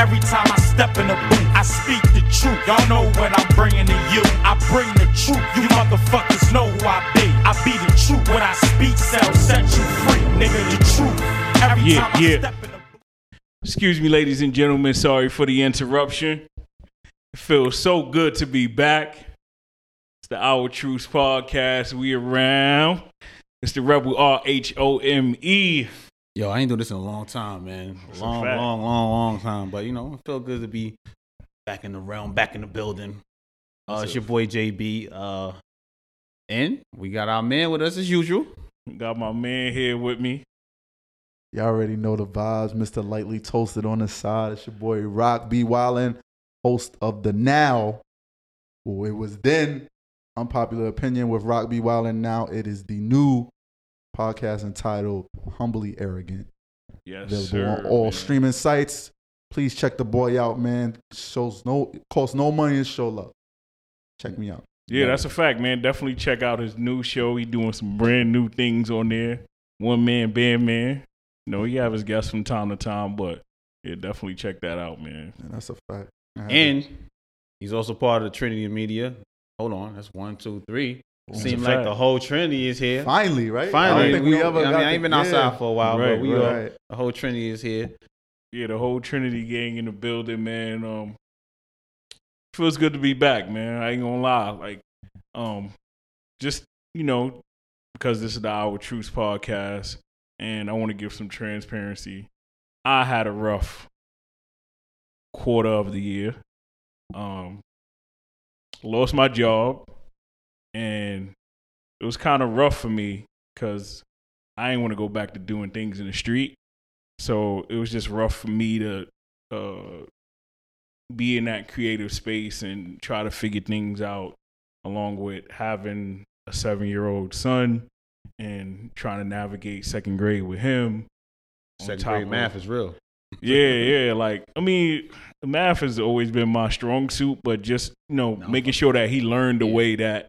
Every time I step in the booth, I speak the truth. Y'all know what I'm bringing to you. I bring the truth. You motherfuckers know who I be. I be the truth. What I speak sells, set you free, nigga. The truth. Every Yeah, time I yeah. step in the booth. Excuse me, ladies and gentlemen. Sorry for the interruption. It feels so good to be back. It's the Our Truth podcast. We around. It's the Rebel R H O M E. Yo, I ain't doing this in a long time, man. That's a long, fact. long, long, long time. But you know, it felt good to be back in the realm, back in the building. Uh, it's your boy JB. Uh, and we got our man with us as usual. Got my man here with me. Y'all already know the vibes. Mr. Lightly Toasted on the side. It's your boy Roc B. Wildin, host of the Now. Well, it was then Unpopular Opinion with Roc B. Wildin. Now it is the new podcast entitled Humbly Arrogant. Yes, Available sir. on all man. streaming sites. Please check the boy out, man. Shows no costs no money to show love. Check me out. Yeah, that's a fact, man. Definitely check out his new show. He doing some brand new things on there. One man band man. You know, he have his guests from time to time, but yeah, definitely check that out, man. And that's a fact. I had And he's also part of the Trinity Media. Hold on, that's one, two, three. That's Seems like fact. the whole Trinity is here. finally, right? I Finally, don't think we, don't- ever. I mean, got I ain't been outside yeah. for a while, Right, but we right. are. The whole Trinity is here. Yeah, the whole Trinity gang in the building, man. Um, feels good to be back, man. I ain't gonna lie. Like, um, just you know, because this is the Our Truth podcast, and I want to give some transparency. I had a rough quarter of the year. Um, lost my job, and it was kind of rough for me because I didn't want to go back to doing things in the street. So it was just rough for me to uh, be in that creative space and try to figure things out, along with having a seven year old son and trying to navigate second grade with him. on Second grade of- math is real. yeah, yeah. Like, I mean, math has always been my strong suit, but just, you know, No. making sure that he learned the Yeah. way that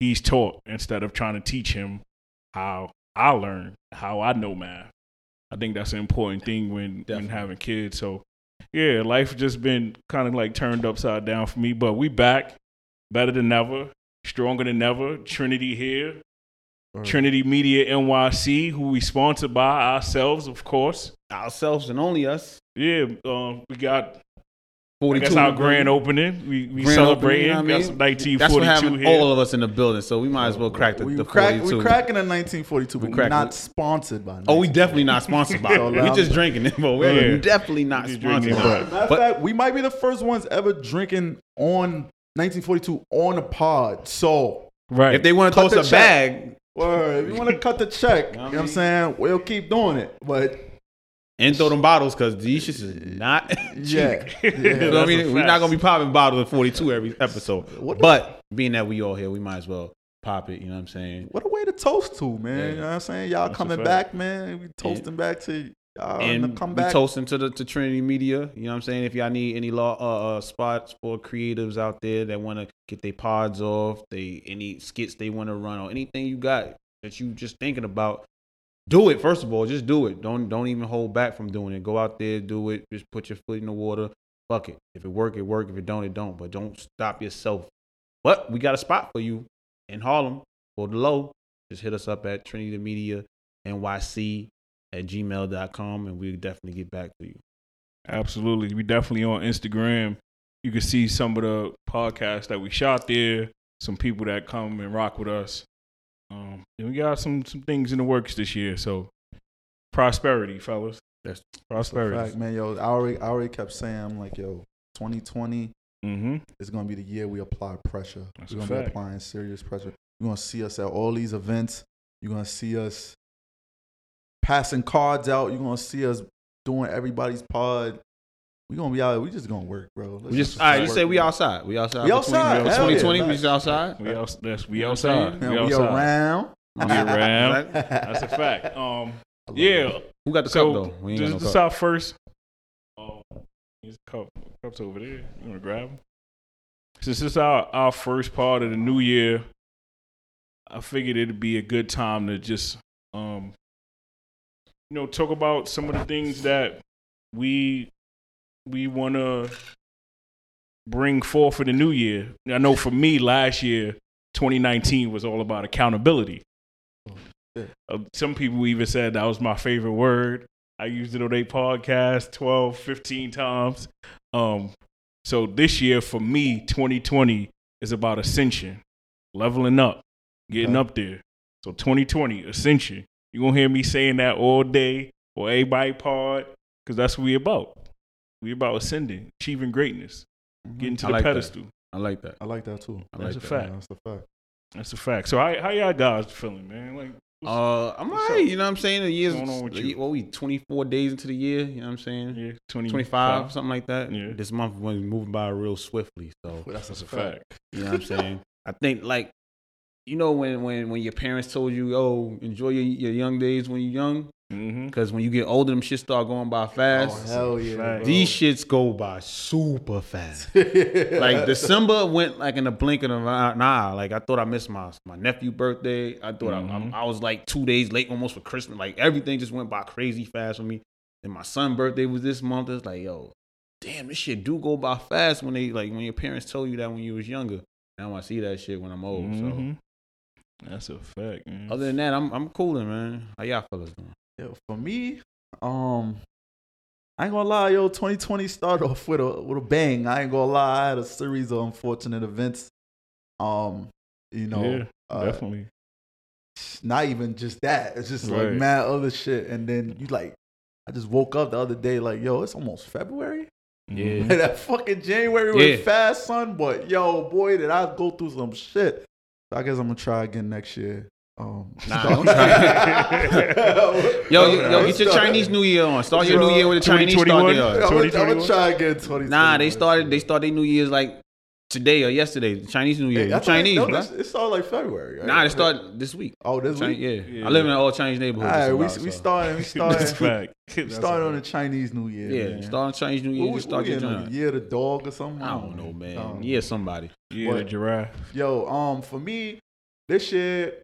he's taught instead of trying to teach him how I learn, how I know math. I think that's an important thing when, when having kids. So, yeah, life just been kind of like turned upside down for me, but we back better than ever, stronger than ever. Trinity here. Word. Trinity Media NYC, who we sponsored by ourselves, of course. Ourselves and only us. Yeah, um, we got 42 guess our grand opening. We we Grand celebrating. opening, you know got some I mean? That's what 1942 here. all of us in the building, so we might as well crack the, we the crack, 42. We're cracking a 1942, but We we cracking- not sponsored by. oh, we definitely not sponsored by So. We loud. just drinking it, but we're Yeah. definitely not Just sponsored by it. it. Matter of fact, we might be the first ones ever drinking on 1942 on a pod. So, right. if they want to Cut toss the a check. bag word, if you want to cut the check, you know I what I'm saying? We'll keep doing it. But and throw them bottles, because these shits is not yeah, cheap. yeah. You know what I mean? We're not gonna be popping bottles of 42 every episode. What the- But being that we all here, we might as well pop it. You know what I'm saying? What a way to toast to, man. Yeah. You know what I'm saying? Y'all That's coming back, man. We toasting back to y'all and the and we toasting to the to Trinity Media. You know what I'm saying? If y'all need any law uh, uh spots for creatives out there that want to get their pods off, they any skits they want to run or anything you got that you just thinking about, do it. First of all, just do it. Don't don't even hold back from doing it. Go out there, do it. Just put your foot in the water. Fuck it. If it work, it work. If it don't, it don't. But don't stop yourself. But we got a spot for you in Harlem for the low. Just hit us up at Trinity Media NYC at gmail.com and we'll definitely get back to you. Absolutely. We definitely on Instagram. You can see some of the podcasts that we shot there, some people that come and rock with us. Um, and we got some some things in the works this year. So prosperity, fellas. That's prosperity. Fact, man, yo, I already, I already kept saying, I'm like, yo, 2020 Mm-hmm. is gonna be the year we apply pressure. That's We're gonna be applying serious pressure. You're gonna see us at all these events. You're gonna see us passing cards out. You're gonna see us doing everybody's pod. We're gonna be out. We just gonna work, bro. Let's we just all right, you say we outside. We outside. We outside. 20, Hell yeah. 2020, we just outside. We out, that's we You know what I'm outside. saying? Man, We we outside. around. We around. That's a fact. Um, yeah. it. Who got the So cup though? We ain't this, got this no cup. our first. Oh, there's a cup. Cups over there. You want to grab them? Since this is our our first part of the new year, I figured it'd be a good time to just um, you know, talk about some of the things that we we want to bring forth for the new year. I know for me, last year, 2019 was all about accountability. yeah. Uh, some people even said that was my favorite word. I used it on a podcast 12, 15 times. Um, so this year for me, 2020 is about ascension, leveling up, getting Okay. up there. So 2020, ascension. You're going to hear me saying that all day or everybody pod because that's what we about. We about ascending, achieving greatness, getting to I the like that. pedestal. I like that. I like that too. I That's like a that. fact. That's a fact. That's a fact. So how, how y'all guys feeling, man? Like, Uh, I'm What's alright. You know what I'm saying? The year's What's going the what we 24 days into the year. You know what I'm saying? yeah, 20, 25, something like that. Yeah. This month was moving by real swiftly. So Well, that's, That's a a fact. fact. you know what I'm saying? I think like, you know, when when when your parents told you, "Oh, enjoy your, your young days when you're young," Mm-hmm. because when you get older, them shit start going by fast. Oh hell yeah! Fact. bro. These shits go by super fast. like like December went like in the blink of an eye. Nah, like I thought I missed my my nephew birthday. I thought I, Mhm. I, I was like two days late almost for Christmas. Like everything just went by crazy fast for me. And my son's birthday was this month. It's like yo, damn, this shit do go by fast when they like when your parents told you that when you was younger. Now I see that shit when I'm old. Mhm. That's a fact, man. Other than that, I'm I'm cooling, man. How y'all fellas doing? Yo, for me, um, I ain't gonna lie, yo, 2020 started off with a with a bang. I ain't gonna lie, I had a series of unfortunate events. Um, you know, yeah, uh, definitely. not even just that. It's just like mad other shit. And then you like, I just woke up the other day like, yo, it's almost February. Mhm. that fucking January was Yeah. fast, son. But yo, boy, did I go through some shit. So I guess I'm gonna try again next year. Um, Nah, Yo, yo, yo, get your Chinese New Year on. Start your New Year with a Chinese start 2021? there. I'm gonna- I'm gonna try again. 2021. Nah, they started. They started their New Year's like today or yesterday. The Chinese New Year. Hey, I You Chinese, no, bro. this- It started like February. Right? Nah, they start this week. Oh, this Chi- week. yeah. Yeah. I live in an all Chinese neighborhood. All right, we about, we so. started. We That's a started. we started a on the. Chinese New Year. Yeah, man. start on Chinese New Year. What Just we- start we your in, like, joint. Year the dog or something. I don't know, man. Um, Yeah, somebody. Yeah, the What? giraffe. Yo, um, for me, this year,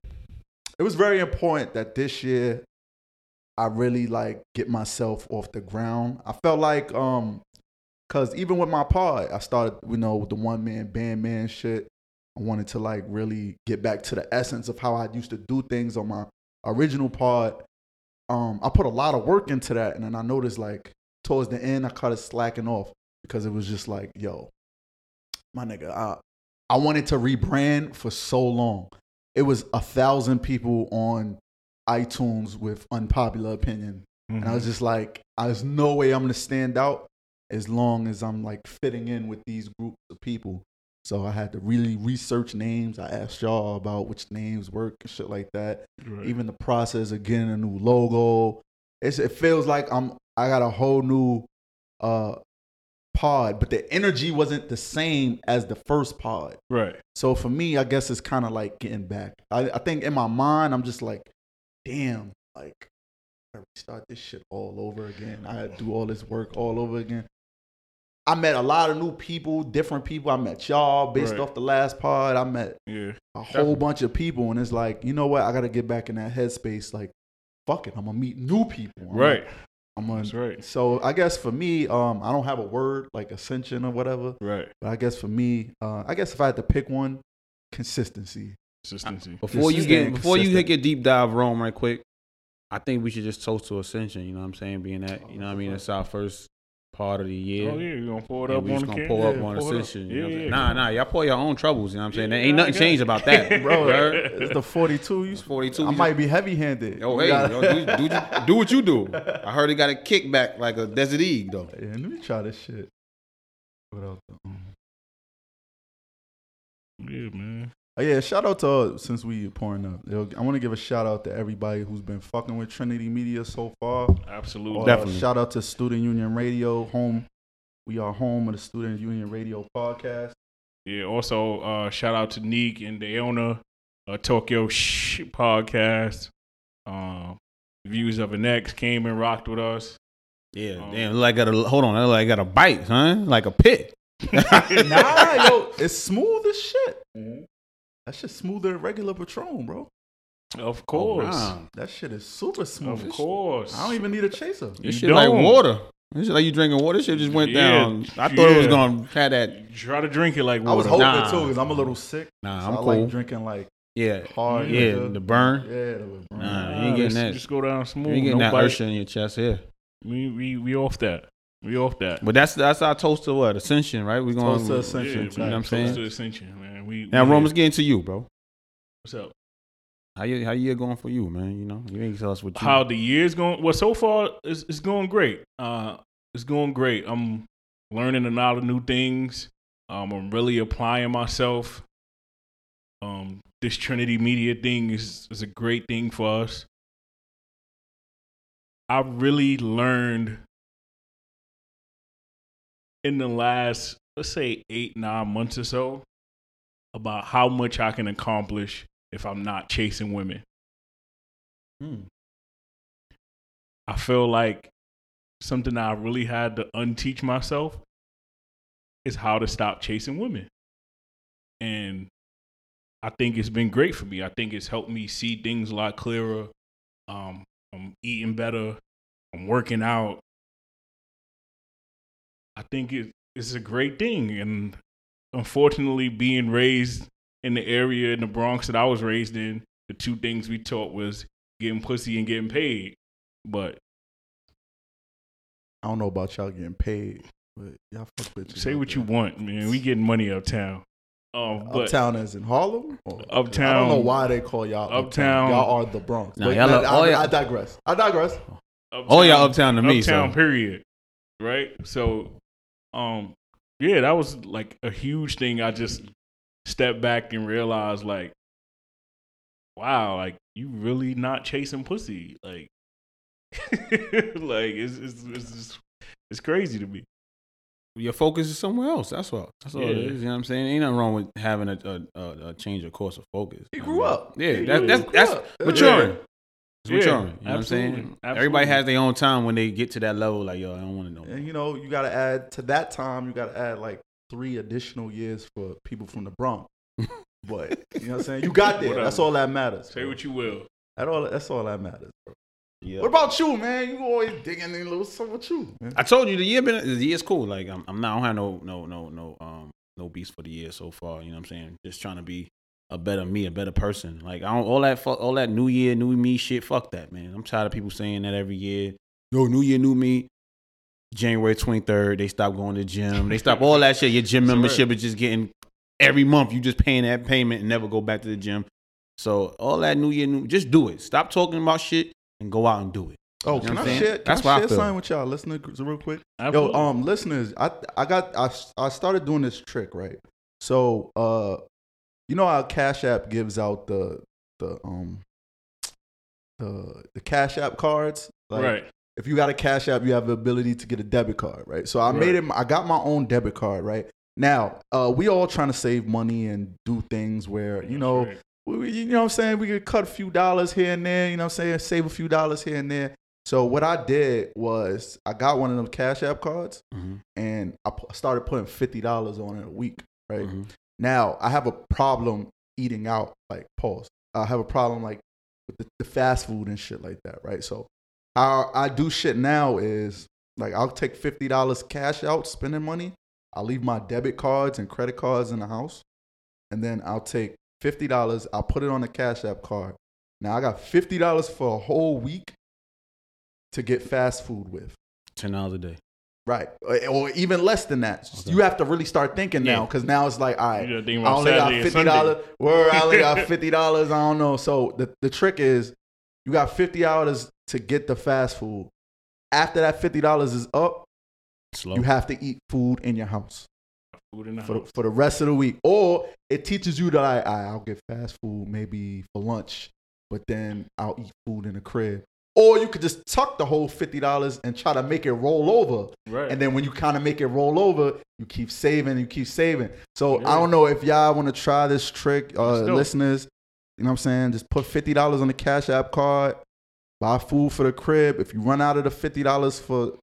it was very important that this year I really like get myself off the ground. I felt like, um, cause even with my pod, I started, you know, with the one man band man shit. I wanted to like really get back to the essence of how I used to do things on my original pod. Um, I put a lot of work into that, and then I noticed like towards the end, I kind of slacking off because it was just like, yo, my nigga, I, I wanted to rebrand for so long. It was a thousand people on iTunes with unpopular opinion. And I was Mm-hmm. just like, there's no way I'm gonna stand out as long as I'm like fitting in with these groups of people. So I had to really research names. I asked y'all about which names work and shit like that. Right. Even the process of getting a new logo. It's, it feels like I'm I got a whole new uh pod, but the energy wasn't the same as the first pod. right. So for me, I guess it's kind of like getting back. I, I think in my mind, I'm just like, damn, like I restart this shit all over again. I do all this work all over again. I met a lot of new people, different people. I met y'all based Right. off the last pod. I met Yeah. a whole bunch of people, and it's like, you know what? I got to get back in that headspace. Like, fuck it, I'm gonna meet new people. I'm Right. like- I'm gonna. That's right. So I guess for me, um, I don't have a word like ascension or whatever. Right. But I guess for me, uh, I guess if I had to pick one, consistency. Consistency. Before you get staying before you consistent. take your deep dive, Rhome, right quick. I think we should just toast to ascension. You know what I'm saying? Being that, you know what I mean? It's our first part of the year. Oh yeah, you gonna pour it up we on just the gonna can? pull Yeah, up on pour it up. ascension. You Yeah, know what yeah. saying? Nah, nah, y'all pull your own troubles. You know what I'm saying? There ain't nothing changed about that, Bro, it's the 42. You, 42. I you might be heavy handed. Oh hey, yo, do, do, do what you do. I heard he got a kickback like a Desert Eagle, though. Yeah, let me try this shit. Without the, um, Yeah, man. Oh, yeah, shout out to uh, since we pouring up. Yo, I want to give a shout out to everybody who's been fucking with Trinity Media so far. Absolutely. Uh, Definitely. Shout out to Student Union Radio, home. We are home of the Student Union Radio podcast. Yeah. Also, uh, shout out to Neek and the owner, uh, Tokyo Shh podcast. Um, views of an X came and rocked with us. Yeah, Um, damn. Like got a hold on. Like I got a bite, huh? Like a pit. nah, yo, it's smooth as shit. That shit smoother than regular Patron, bro. Of oh, course. Wow. That shit is super smooth. Of course. I don't even need a chaser. This You shit like don't. water. It's like you drinking water. This shit just went Yeah, down. I thought it was gonna have that. Try to drink it like I was hoping Nah. too because I'm a little sick. Nah, so I'm I cool. like drinking like Yeah, hard. Yeah, liquor. the burn. Yeah, the burn. Nah, Nah, you ain't getting that. Just go down smooth. you ain't getting that Nobody- Ursha in your chest here. We we we off that. We off that. But that's that's our toast to what ascension, right? We going. Toast to ascension. Yeah, you know what I'm toast saying? to Ascension, man. We Now, we Roman's getting to you, bro. What's up? How you how year going for you, man? You know, you ain't tell us what you. How the year's going? Well, so far it's, it's going great. Uh, it's going great. I'm learning a lot of new things. Um, I'm really applying myself. Um, this Trinity Media thing is is a great thing for us. I've really learned in the last, let's say, eight nine months or so, about how much I can accomplish if I'm not chasing women. Hmm. I feel like something I really had to unteach myself is how to stop chasing women. And I think it's been great for me. I think it's helped me see things a lot clearer. Um, I'm eating better. I'm working out. I think it, it's a great thing. And unfortunately, being raised in the area in the Bronx that I was raised in, the two things we taught was getting pussy and getting paid. But I don't know about y'all getting paid, but y'all fuck bitches. say out what you there. want, man. We getting money uptown. Um, but Uptown as in Harlem? Or- Uptown- I don't know why they call y'all Uptown. Uptown- Y'all are the Bronx. Nah, But y'all I, all I, y'all- I digress. I digress. uptown, y'all uptown to me. uptown So. period. Right. So, um, yeah, that was like a huge thing. I just stepped back and realized, like, wow, like you really not chasing pussy, like, like it's it's it's, just, it's crazy to me. Your focus is somewhere else. That's all. That's all it Yeah. is. You know what I'm saying? Ain't nothing wrong with having a a, a, a change of course of focus. He grew up. Yeah, He that, grew that's up. that's Yeah. maturing. Yeah. It's Yeah, maturing. You know what I'm absolutely. saying? Absolutely. Everybody has their own time when they get to that level. Like, yo, I don't want to know. And you know, you got to add to that time. You got to add like three additional years for people from the Bronx. but you know what I'm saying? You got there. That's all that matters. Say bro. what you will. That all. That's all that matters. Bro. Yeah. What about you, man? You always digging in a little something with you. Man. I told you the year been the year's cool. Like I'm, I'm not. I don't have no no no no um no beats for the year so far. You know what I'm saying? Just trying to be a better me, a better person. Like I don't all that fuck all that new year, new me shit. Fuck that, man. I'm tired of people saying that every year. Yo, new year, new me. January 23rd, they stop going to gym. They stop all that shit. Your gym membership is just getting every month. You just paying that payment and never go back to the gym. So all that new year, new just do it. Stop talking about shit and go out and do it. Oh, You can I saying? share? Can That's I share something with y'all, listeners, real quick? Yo, Absolutely. um, listeners, I I got I I started doing this trick right. So, uh, you know how Cash App gives out the the um the the Cash App cards, like, right. If you got a Cash App, you have the ability to get a debit card, right? So I Right. made it. I got my own debit card, right? Now, uh, we all trying to save money and do things where you know Right. we, you know what I'm saying? We could cut a few dollars here and there, you know what I'm saying? Save a few dollars here and there. So what I did was I got one of them Cash App cards Mhm. and I started putting $50 on it a week, right? Mhm. Now I have a problem eating out, like pause. I have a problem like with the, the fast food and shit like that, right? So how I do shit now is like I'll take $50 cash out, spending money. I'll leave my debit cards and credit cards in the house. And then I'll take $50, I'll put it on the Cash App card. Now I got $50 for a whole week to get fast food with. Ten dollars a day. Right. Or, or even less than that. Okay. You have to really start thinking now Yeah. because now it's like, all right, You gotta think I only got Saturday and fifty dollars. Where I only got fifty dollars. I don't know. So the, the trick is, you got fifty dollars to get the fast food. After that fifty dollars is up, Slow. you have to eat food in your house Food in the for the, house. for the rest of the week. Or it teaches you that I, I I'll get fast food maybe for lunch, but then I'll eat food in the crib. Or you could just tuck the whole fifty dollars and try to make it roll over. Right. And then when you kind of make it roll over, you keep saving, you keep saving. So Yeah. I don't know if y'all want to try this trick, uh, Let's do it. listeners. You know what I'm saying? Just put fifty dollars on the Cash App card, buy food for the crib. If you run out of the fifty dollars for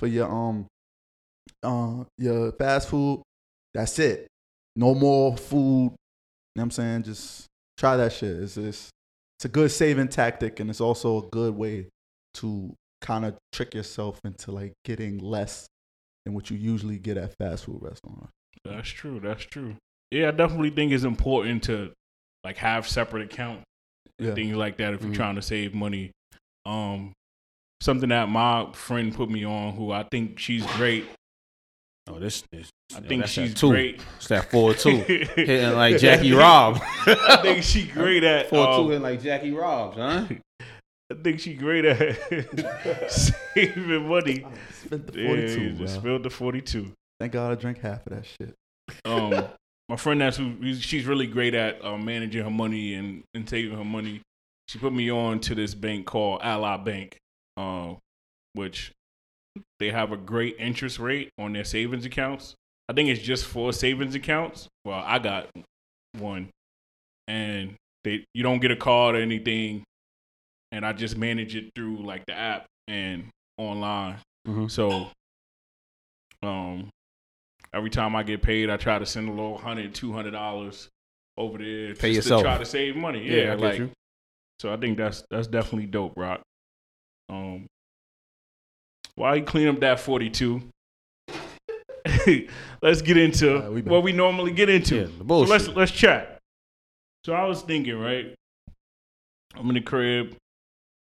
for your um uh your fast food, that's it. No more food. You know what I'm saying? Just try that shit. It's it's, it's a good saving tactic and it's also a good way to kind of trick yourself into like getting less than what you usually get at fast food restaurants. That's true. That's true. Yeah, I definitely think it's important to like have separate accounts, Yeah. things like that if you're Mhm. trying to save money. Um, something that my friend put me on, who I think she's great. Oh, this, this I think that's she's two. great. It's that four two hitting like Jackie Robb. I think she great at. four um, two hitting like Jackie Robb, huh? I think she great at saving money. Spent the 42, you bro. just spilled the forty-two. Thank God I drank half of that shit. um, my friend that's who she's really great at um, managing her money and, and saving her money. She put me on to this bank called Ally Bank, um, which they have a great interest rate on their savings accounts. I think it's just for savings accounts. Well, I got one, and they you don't get a card or anything, and I just manage it through like the app and online. Mhm. So, um, every time I get paid, I try to send a little hundred, two hundred dollars over there Pay yourself. to try to save money. Yeah, Yeah, I get like you. so. I think that's that's definitely dope, Roc. Um, while you clean up that forty-two, let's get into All right, we what we normally get into. Yeah, the So let's let's chat. So I was thinking, right? I'm in the crib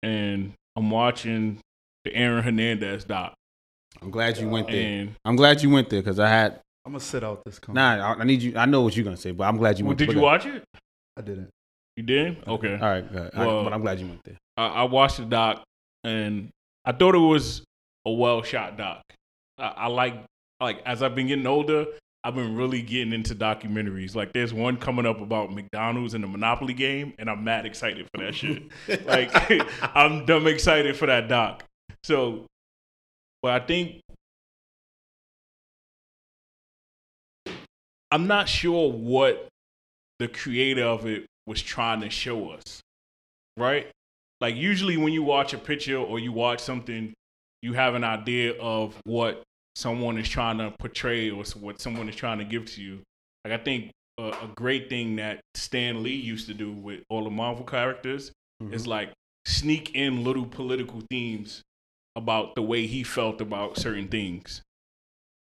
and I'm watching the Aaron Hernandez doc. I'm glad you went there. And I'm glad you went there because I had I'm gonna sit out this. Comment. nah. I, I need you. I know what you're gonna say, but I'm glad you well, went. did you watch it? I didn't. You did? Okay. All right, good. I- Well- but I'm glad you went there. I, I watched the doc and I thought it was a well shot doc. I, I like like as I've been getting older, I've been really getting into documentaries. Like there's one coming up about McDonald's and the Monopoly game, and I'm mad excited for that shit. like I'm dumb excited for that doc. So, but I think I'm not sure what the creator of it was trying to show us, right? Like usually when you watch a picture or you watch something, you have an idea of what someone is trying to portray or what someone is trying to give to you. Like I think a, a great thing that Stan Lee used to do with all the Marvel characters is like sneak in little political themes about the way he felt about certain things.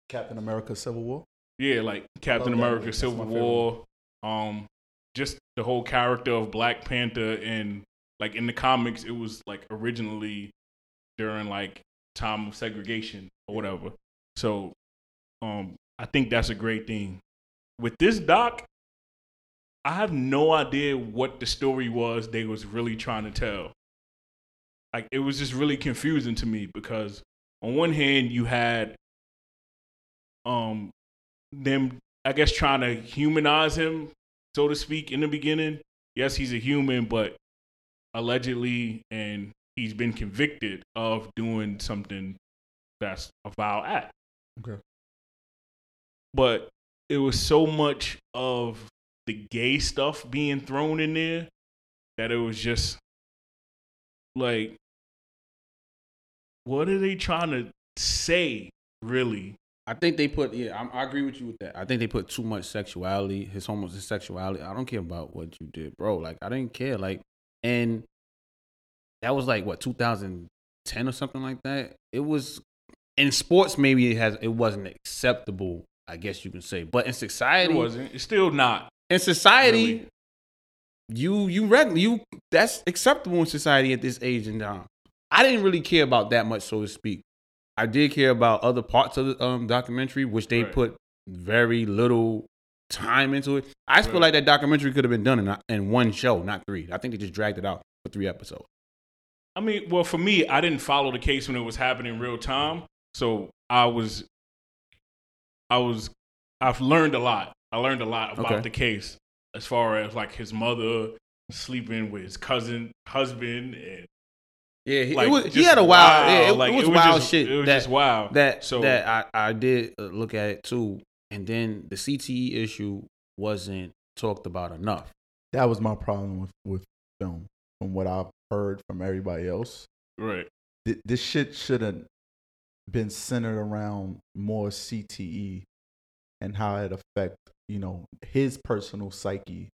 Captain America: Civil War. Yeah, like Captain Love America. Civil War, um, just the whole character of Black Panther, and like in the comics, it was like originally during like time of segregation or whatever. So, um, I think that's a great thing. With this doc, I have no idea what the story was they was really trying to tell. Like it was just really confusing to me because on one hand you had um them I guess trying to humanize him, so to speak, in the beginning. Yes, he's a human, but allegedly and he's been convicted of doing something that's a vile act. Okay. But it was so much of the gay stuff being thrown in there that it was just like what are they trying to say really I think they put yeah. I, I agree with you with that. I think they put too much sexuality, his homosexuality. I don't care about what you did, bro. Like I didn't care. Like and that was like what 2010 or something like that. It was in sports. Maybe it has. It wasn't acceptable. I guess you can say, but in it society, wasn't it's still not in society, really. you you reg- you that's acceptable in society at this age and time. I didn't really care about that much, so to speak. I did care about other parts of the um, documentary, which they Right. put very little time into it. I just feel like that documentary could have been done in, in one show, not three. I think they just dragged it out for three episodes. I mean, well, for me, I didn't follow the case when it was happening in real time, so I was, I was, I've learned a lot. I learned a lot about Okay. the case as far as like his mother sleeping with his cousin husband and Yeah, he, like it was, he had a wild, yeah, it, like, it was wild just, shit. It was that, just wild. that so that I, I did uh, look at it too, and then the CTE issue wasn't talked about enough. That was my problem with with film. From what I've heard from everybody else, right, Th- this shit should have been centered around more CTE and how it affect you know his personal psyche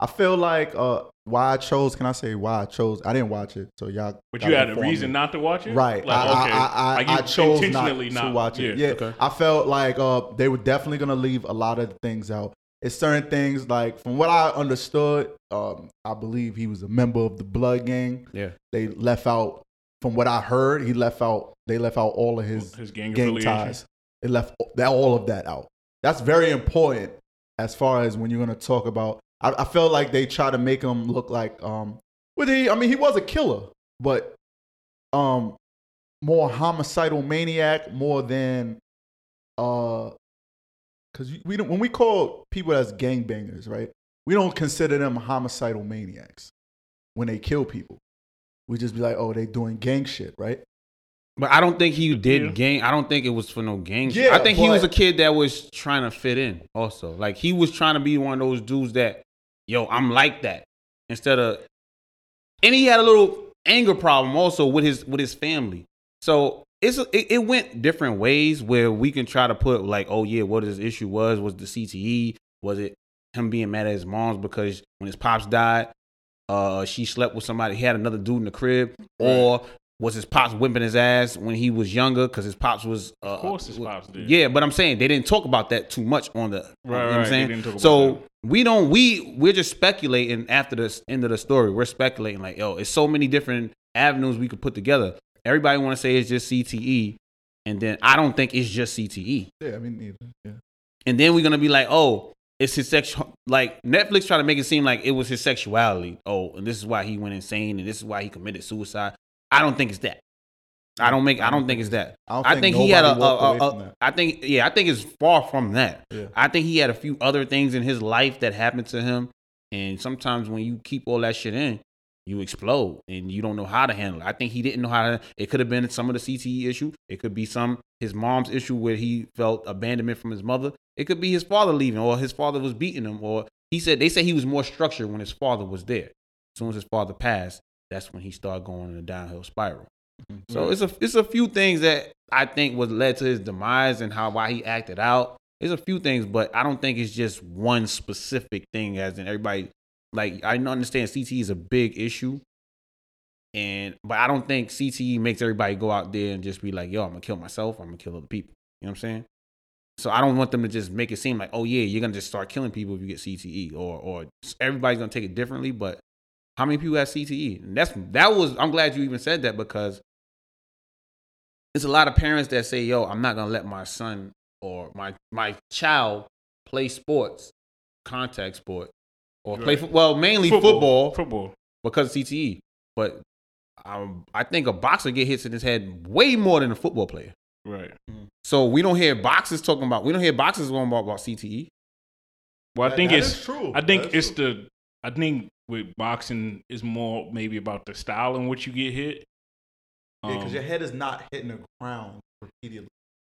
I feel like uh, why I chose. Can I say why I chose? I didn't watch it, so y'all. But you had a reason me. not to watch it, Right. Like, I, okay, I, I, Like, I, chose not, intentionally to watch it. Yeah. Yeah. Okay. I felt like uh, they were definitely gonna leave a lot of things out. It's certain things like from what I understood, um, I believe he was a member of the Blood Gang. Yeah. They left out, from what I heard, he left out. They left out all of his his gang, gang ties. They left that all of that out. That's very important as far as when you're gonna talk about. I, I felt like they try to make him look like um. Well, he I mean he was a killer, but um, more homicidal maniac more than uh, because we don't when we call people as gangbangers, right? We don't consider them homicidal maniacs when they kill people. We just be like, oh, they doing gang shit, right? But I don't think he did Yeah. gang. I don't think it was for no gang. shit. I think he was a kid that was trying to fit in. Also, like he was trying to be one of those dudes that, yo, I'm like that. Instead of, and he had a little anger problem also with his with his family. So it's it, it went different ways where we can try to put like, oh yeah, what his issue was was the CTE. Was it him being mad at his mom's because when his pops died, uh, she slept with somebody. He had another dude in the crib, or was his pops whipping his ass when he was younger because his pops was. Uh, Of course, his pops did. Yeah, but I'm saying they didn't talk about that too much on the. you know Right, what I'm saying? didn't talk about so we don't we we're just speculating after the end of the story. We're speculating like, yo, it's so many different avenues we could put together. Everybody want to say it's just CTE, and then I don't think it's just CTE. Yeah, I mean, neither. Yeah. And then we're gonna be like, oh, it's his sexual. Like Netflix trying to make it seem like it was his sexuality. Oh, and this is why he went insane, and this is why he committed suicide. I don't think it's that. I don't make. I don't think it's that. I think think he had a. a- a- that. I think yeah. I think it's far from that. Yeah. I think he had a few other things in his life that happened to him, and sometimes when you keep all that shit in, you explode and you don't know how to handle it. I think he didn't know how to. It could have been some of the CTE issue. It could be some his mom's issue where he felt abandonment from his mother. It could be his father leaving, or his father was beating him, or he said they said he was more structured when his father was there. As soon as his father passed, that's when he started going in a downhill spiral. Mm-hmm. So it's a it's a few things that I think was led to his demise and how why he acted out. There's a few things, but I don't think it's just one specific thing. As in everybody, like I understand CTE is a big issue, and but I don't think CTE makes everybody go out there and just be like, "Yo, I'm gonna kill myself. I'm gonna kill other people." You know what I'm saying? So I don't want them to just make it seem like, "Oh yeah, you're gonna just start killing people if you get CTE," or or everybody's gonna take it differently. But how many people have CTE? And that's that was. I'm glad you even said that because there's a lot of parents that say, "Yo, I'm not gonna let my son or my my child play sports, contact sport, or play Right. fo- well mainly football, Football. because of CTE." But um, I think a boxer get hits in his head way more than a football player. Right. So we don't hear boxers talking about. We don't hear boxers going about, about CTE. Well, I That- think that it's is true. I think That it's true. the. I think with boxing is more maybe about the style in which you get hit. Yeah, because Um, your head is not hitting the ground repeatedly.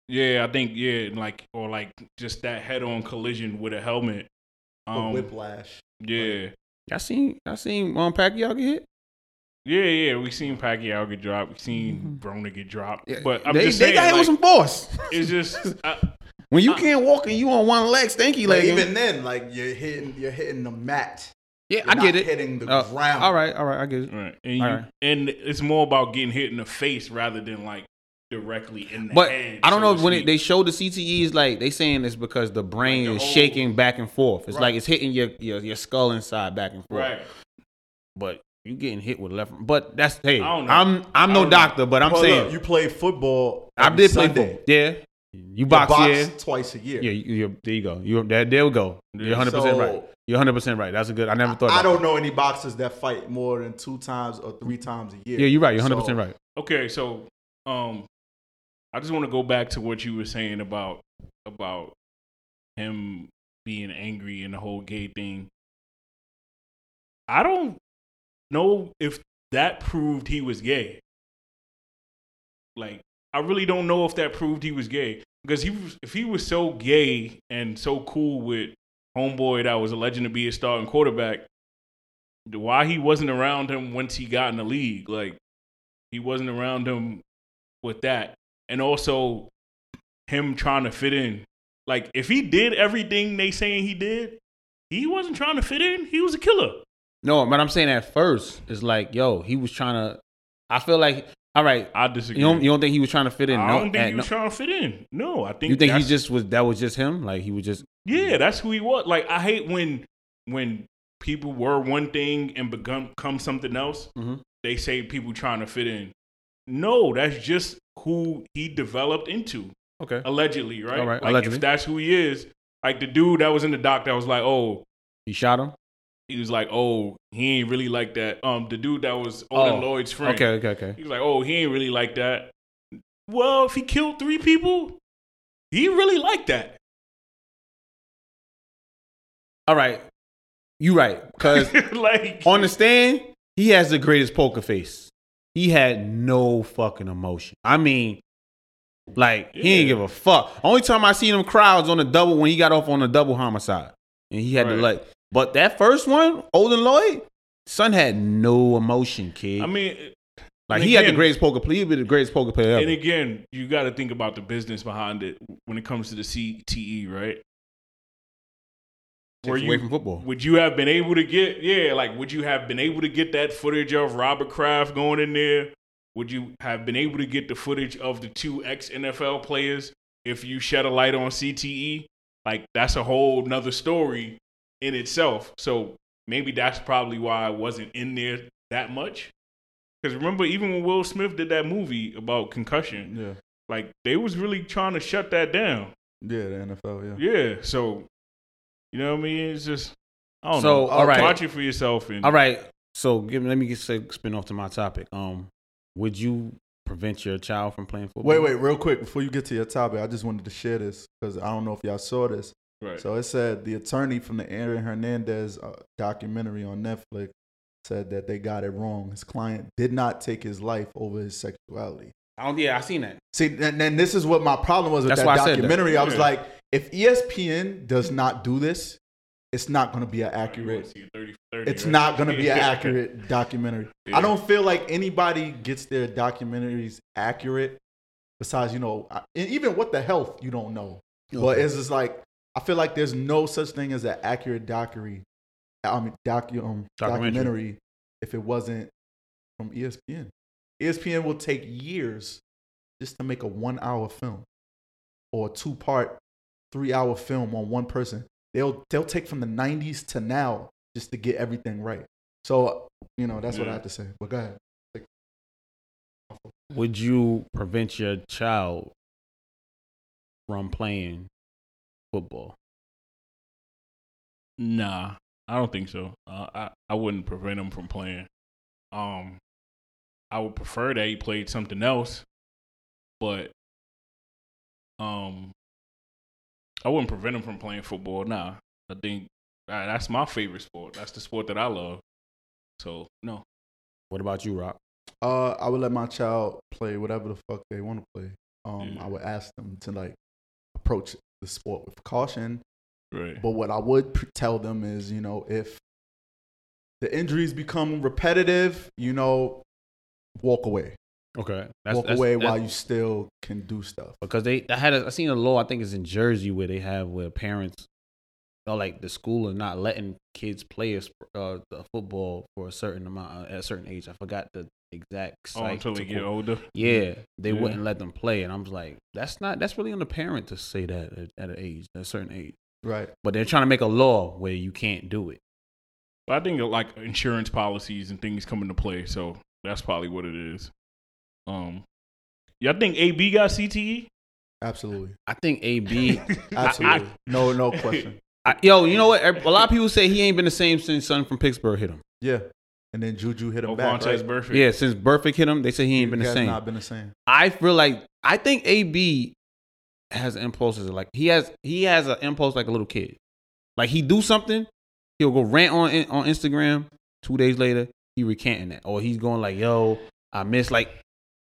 Yeah, I think yeah, like or like just that head-on collision with a helmet. Or Um, whiplash. Yeah, I seen I seen um Pacquiao get hit. yeah, yeah. We seen Pacquiao get dropped. We seen Broner get dropped. But I'm they, just they saying, got him like, with some force. it's just I, when you can't walk and you on one leg, stanky Like leg. even then, like you're hitting, you're hitting the mat. yeah, You're I not get it. Hitting the Uh, ground. all right, all right, I get it. right, and you, Alright. and it's more about getting hit in the face rather than like directly in the But head. I don't so know when it, they show the CTEs like they saying it's because the brain Like the is whole- shaking back and forth. It's Right. like it's hitting your, your your skull inside back and forth. right. But you getting hit with left. But that's hey, I don't know. I'm I'm no don't know. doctor, but I'm Well, saying look, you play football. I every did play Sunday. football. Yeah, you You box, box yeah. twice a year. Yeah, you, you're, there you go. You there, there we go. You're Yeah. 100 percent So- right. You're 100 percent right. That's a good. I never thought. I About don't know any boxers that fight more than two times or three times a year. Yeah, you're right. You're 100 So, percent right. Okay, so um, I just want to go back to what you were saying about about him being angry and the whole gay thing. I don't know if that proved he was gay. Like, I really don't know if that proved he was gay because he was, if he was so gay and so cool with homeboy that was alleged to be a starting quarterback, why he wasn't around him once he got in the league? Like, he wasn't around him with that, and also him trying to fit in. Like, if he did everything they saying he did, he wasn't trying to fit in. He was a killer. No, but I'm saying at first it's like, yo, he was trying to. I feel like, all right, I disagree. you don't you don't think he was trying to fit in? I no, don't think at he was no- trying to fit in. No, I think You think he just was? That was just him. Like he was just. Yeah, that's who he was. Like I hate when when people were one thing and become become something else. Mhm. They say people trying to fit in. No, that's just who he developed into. Okay. Allegedly, right? All right, Like allegedly. if that's who he is, like the dude that was in the doc that was like, oh, He shot him. he was like, oh, he ain't really like that. Um, the dude that was Odin Oh, Lloyd's friend. Okay. Okay. Okay. He was like, oh, he ain't really like that. Well, if he killed three people, he really liked that. All right. You right. Cause like on the stand, he has the greatest poker face. He had no fucking emotion. I mean, like he didn't give a fuck. Only time I seen him crowds on the double when he got off on the double homicide, and he had to like. But that first one, Odin Lloyd, son had no emotion, kid. I mean, like he had the greatest poker player. He be the greatest poker player Ever. and again, you got to think about the business behind it when it comes to the CTE, right? Were Takes away you from football. would you have been able to get yeah, like would you have been able to get that footage of Robert Kraft going in there? Would you have been able to get the footage of the two ex NFL players if you shed a light on CTE? Like that's a whole nother story in itself. So maybe that's probably why I wasn't in there that much. Because remember, even when Will Smith did that movie about concussion, Yeah. like they was really trying to shut that down. Yeah, the NFL, yeah. Yeah, so you know what I mean? It's just I don't So, know. all right. watch it for yourself. And All right. So give. Let me get say, spin off to my topic. Um, would you prevent your child from playing football? Wait, wait, real quick before you get to your topic, I just wanted to share this because I don't know if y'all saw this. right. So it said the attorney from the Aaron Hernandez uh, documentary on Netflix said that they got it wrong. His client did not take his life over his sexuality. Oh yeah, I seen that. See, and, and this is what my problem was with That's that why I that. documentary. I was Yeah. like, if ESPN does not do this, it's not going to be an accurate. 30 30, It's right? not going to be an accurate documentary. Yeah. I don't feel like anybody gets their documentaries accurate. Besides, you know, I- and even what the health, you don't know. But it's just like I feel like there's no such thing as an accurate documentary. I mean, docu um, Documentary. documentary if it wasn't from ESPN. ESPN will take years just to make a one-hour film or a two-part, three-hour film on one person. They'll they'll take from the '90s to now just to get everything right. So you know that's what I have to say. But go ahead. Would you prevent your child from playing football? Nah, I don't think so. Uh, I I wouldn't prevent him from playing. Um, I would prefer that he played something else, but um, I wouldn't prevent him from playing football. Nah, I think uh, that's my favorite sport. That's the sport that I love. So no, What about you, Roc? Uh, I would let my child play whatever the fuck they want to play. Um, Yeah. I would ask them to like approach the sport with caution. right? But what I would pr- tell them is, you know, if the injuries become repetitive, you know, walk away. Okay, that's, walk away while you still can do stuff. because they I had a, I seen a law I think it's in Jersey where they have where parents or like the school are not letting kids play a uh, the football for a certain amount uh, at a certain age. I forgot the exact Oh, until they get quote. older. Yeah, they Yeah. wouldn't let them play, and I was like, that's not that's really on the parent to say that at, at an age, at a certain age. Right. But they're trying to make a law where you can't do it. But I think uh, like insurance policies and things come into play, so that's probably what it is. Um, y'all think AB got E? CTE? Absolutely. I think AB. Absolutely. no, no question. I, yo, you know what? A lot of people say he ain't been the same since son from Pittsburgh hit him. Yeah. And then Juju hit him Oh, back. Right? Burfict. Yeah, since Burfict hit him, they say he ain't been the has same. not been the same. I feel like I think AB has impulses like he has he has an impulse like a little kid. Like he do something, he'll go rant on on Instagram. Two days later, he recanting that, or he's going like, "Yo, I miss like,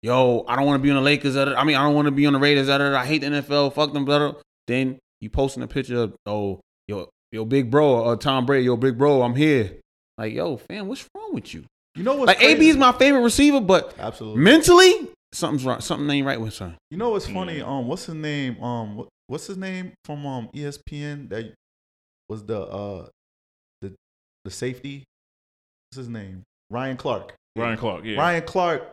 yo, I don't want to be on the Lakers. da, da, I mean, I don't want to be on the Raiders. I hate the NFL. Fuck them." da, da. Then you posting a picture of oh, yo, yo, big bro, or Tom Brady, yo, big bro, I'm here. Like, yo, fam, what's wrong with you? You know what's like, crazy? AB is my favorite receiver, but Absolutely. mentally, something's wrong. Something ain't right with son. You know what's funny? Yeah. Um, what's his name? Um, what, what's his name from um ESPN that was the uh the safety. What's his name? Ryan Clark. Ryan Clark. Yeah. Ryan Clark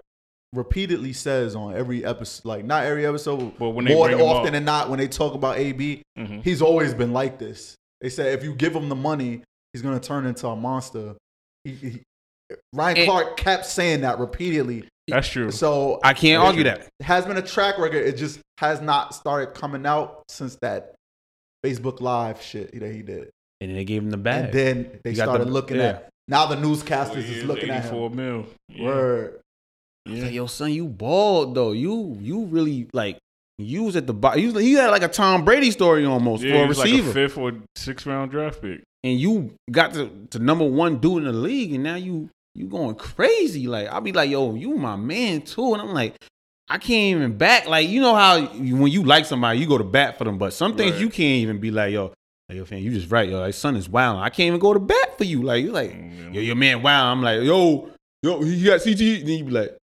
repeatedly says on every episode, like not every episode, But when they more bring often up- than not, when they talk about AB, Mhm. he's always been like this. They said if you give him the money, he's gonna turn into a monster. He, he, Ryan And- Clark kept saying that repeatedly. That's true. So I can't argue that. it has been a track record. It just has not started coming out since that Facebook Live shit that he did. And then they gave him the bag. And then they You started the- looking yeah. at now the Four newscasters is years, looking at 84 him. mil. Yeah. Word. Yeah. Like, yo, son, you bald though. You you really like you was at the bottom. You, you had like a Tom Brady story almost Yeah, for a was like receiver, a fifth or sixth round draft pick. and you got to, to number one dude in the league, and now you you going crazy. Like I'll be like, yo, you my man too, and I'm like. I can't even back like you know how you, when you like somebody you go to bat for them, but some things Right. you can't even be like yo, like, yo, fan, you just right, yo, like son is wild. I can't even go to bat for you, like you like Mm, yo, your man wow. I'm like, yo, yo, he got CT. Then you be like,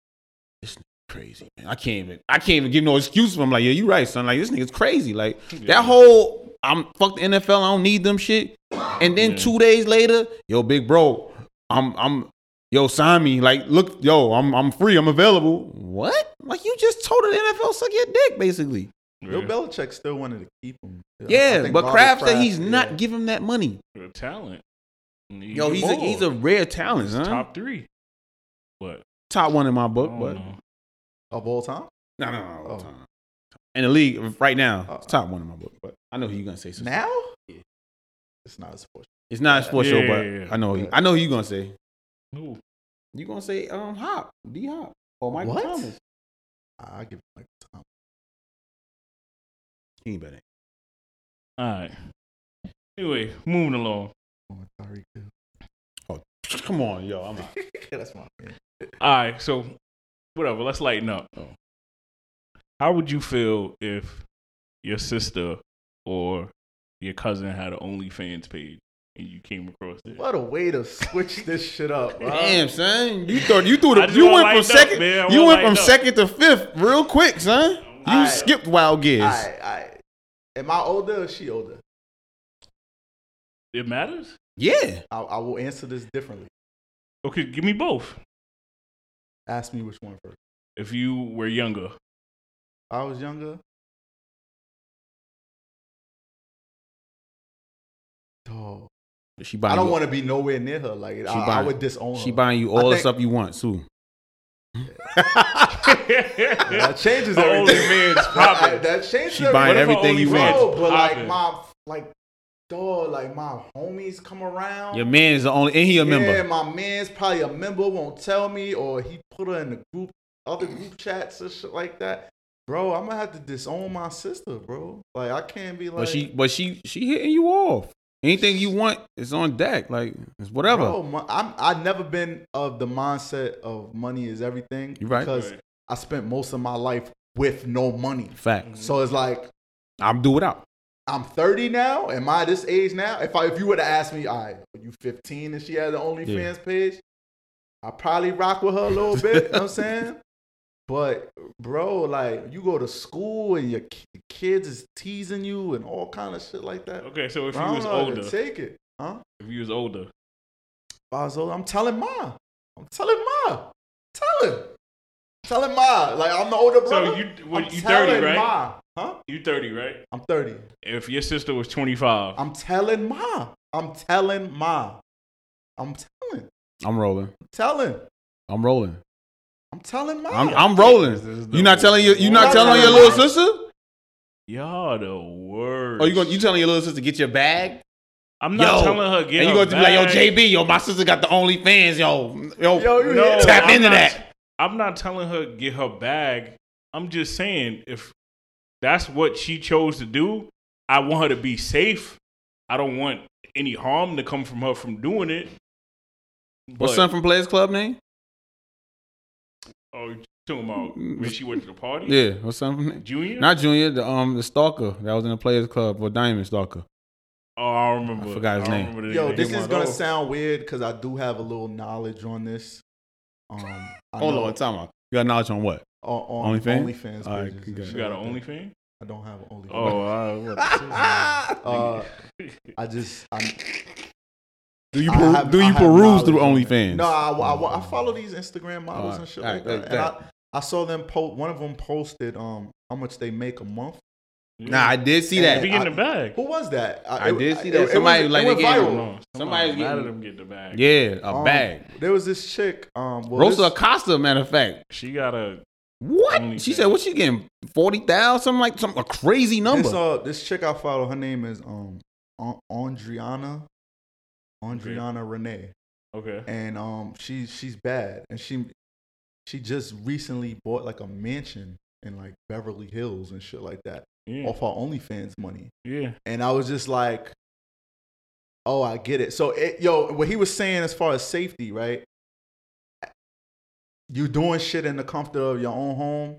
this nigga crazy, man. I can't even, I can't even give no excuse for him. Like, yeah, you right, son. Like, this nigga's crazy. Like Yeah. that whole, I'm fuck the NFL. I don't need them shit. And then Yeah. two days later, yo, big bro, I'm, I'm, yo, sign me. Like, look, yo, I'm, I'm free. I'm available. What? Like, you just told the NFL suck your dick, basically. Bill Yeah. Belichick still wanted to keep him. I Yeah, but Kraft said Kraft, he's not giving him that money. The talent. Need Yo, he's a, he's a rare talent, huh? Top, top three. But one in my book, but know. of all time. No, no, no. Oh. all time. In the league right now, Uh, it's top one in my book. But I know who you're gonna say. something. Now, it's not a sports. Show. It's not a sports Yeah, show, yeah, but yeah. I know. Yeah. I know who you gonna say. Who? You gonna say um Hop, D Hop, or Michael What? Thomas. I give Mike Thomas. He ain't better. All right. Anyway, moving along. Oh, Come on, yo, I'm out. That's my man. All right, so whatever. Let's lighten up. Oh. How would you feel if your sister or your cousin had an OnlyFans page and you came across it? What a way to switch this shit up, bro. Damn, son, you thought you threw the you went from lighten up, second man. You wanna went from up. second to fifth real quick, son. You Alright. skipped wild gears. I, I, am I older or she older? It matters. Yeah, I, I will answer this differently. Okay, give me both. Ask me which one first. If you were younger, I was younger. Dog. she buying. I don't want to be nowhere near her. Like I, I buying- would disown her. She buying you I all the stuff you want, too. That changes everything. OnlyFans that, popping. that changes She buying What if her everything you want. Bro, but like my like dog, like my homies come around. Your man is the only, and he a Yeah, member. my man's probably a member, won't tell me, or he put her in the group, other group chats or shit like that. Bro, I'm gonna have to disown my sister, bro. Like I can't be like, But she, but she, she hitting you off. Anything you want is on deck. Like it's whatever. Bro, I'm I've never been of the mindset of money is everything. You right. Because Right. I spent most of my life with no money. Facts. So it's like I'm do without. I'm 30 now. Am I this age now? If I if you would have asked me, all right, are you 15 and she had the OnlyFans Yeah. page, I probably rock with her a little bit. you know what I'm saying? But bro, like you go to school and your kids is teasing you and all kind of shit like that. Okay, so if Bro, you was know how to older, take it, huh? if you was older, If I was older, I'm telling ma. I'm telling ma. Tell him. Telling ma. Like I'm the older brother. so you well, I'm you telling thirty, right? Ma. Huh? You thirty, right? I'm 30. If your sister was twenty five, I'm telling ma. I'm telling ma. I'm telling. I'm rolling. telling. I'm rolling. I'm telling ma. I'm, I'm rolling. You not telling your, you not telling your little sister? y'all the worst. Oh, you going you telling your little sister get your bag? I'm not Yo. telling her get and you going to be like, yo, bag. JB, yo, my sister got the OnlyFans, yo, yo, Yo, you No, tap I'm into not- that. I'm not telling her get her bag. I'm just saying if that's what she chose to do, I want her to be safe. I don't want any harm to come from her from doing it. What's But- son from Players Club name? Oh, you talking about when she went to the party? Yeah, what's son from name? Junior? Not Junior, the um the stalker that was in the Players Club or Diamond Stalker. oh, I remember. I forgot his don't name. remember the Yo, name. this is gonna Oh. sound weird because I do have a little knowledge on this. Um, I Hold know- on, time out. You got knowledge on what? On, on OnlyFans? OnlyFans. All right, pages and shit You got like an that. OnlyFans? I don't have an OnlyFans. Oh, I, what Uh, I just I Do you I per- have- do I you have peruse through on it. OnlyFans? No, I, I, I follow these Instagram models Alright, and shit alright, like that. like And I, I saw them post. One of them posted um how much they make a month. Nah, I did see They that. be getting the bag. Who was that? I it- did see that. it Somebody went- like it went they gave- I viral. know. Somebody's Somebody's mad getting- at them get the bag. Yeah, a Um, bag. There was this chick. Um, well, Rosa this- Acosta, matter of fact. She got a What? OnlyFans. She said, "What she getting? Forty thousand? Something like some a crazy number." This, uh, this chick I follow, her name is um An- Andriana, Andriana Renee, okay. and um she's she's bad, and she she just recently bought like a mansion in like Beverly Hills and shit like that Yeah. off her OnlyFans money, Yeah. and I was just like, oh, I get it. So it, yo, what he was saying as far as safety, right? You doing shit in the comfort of your own home.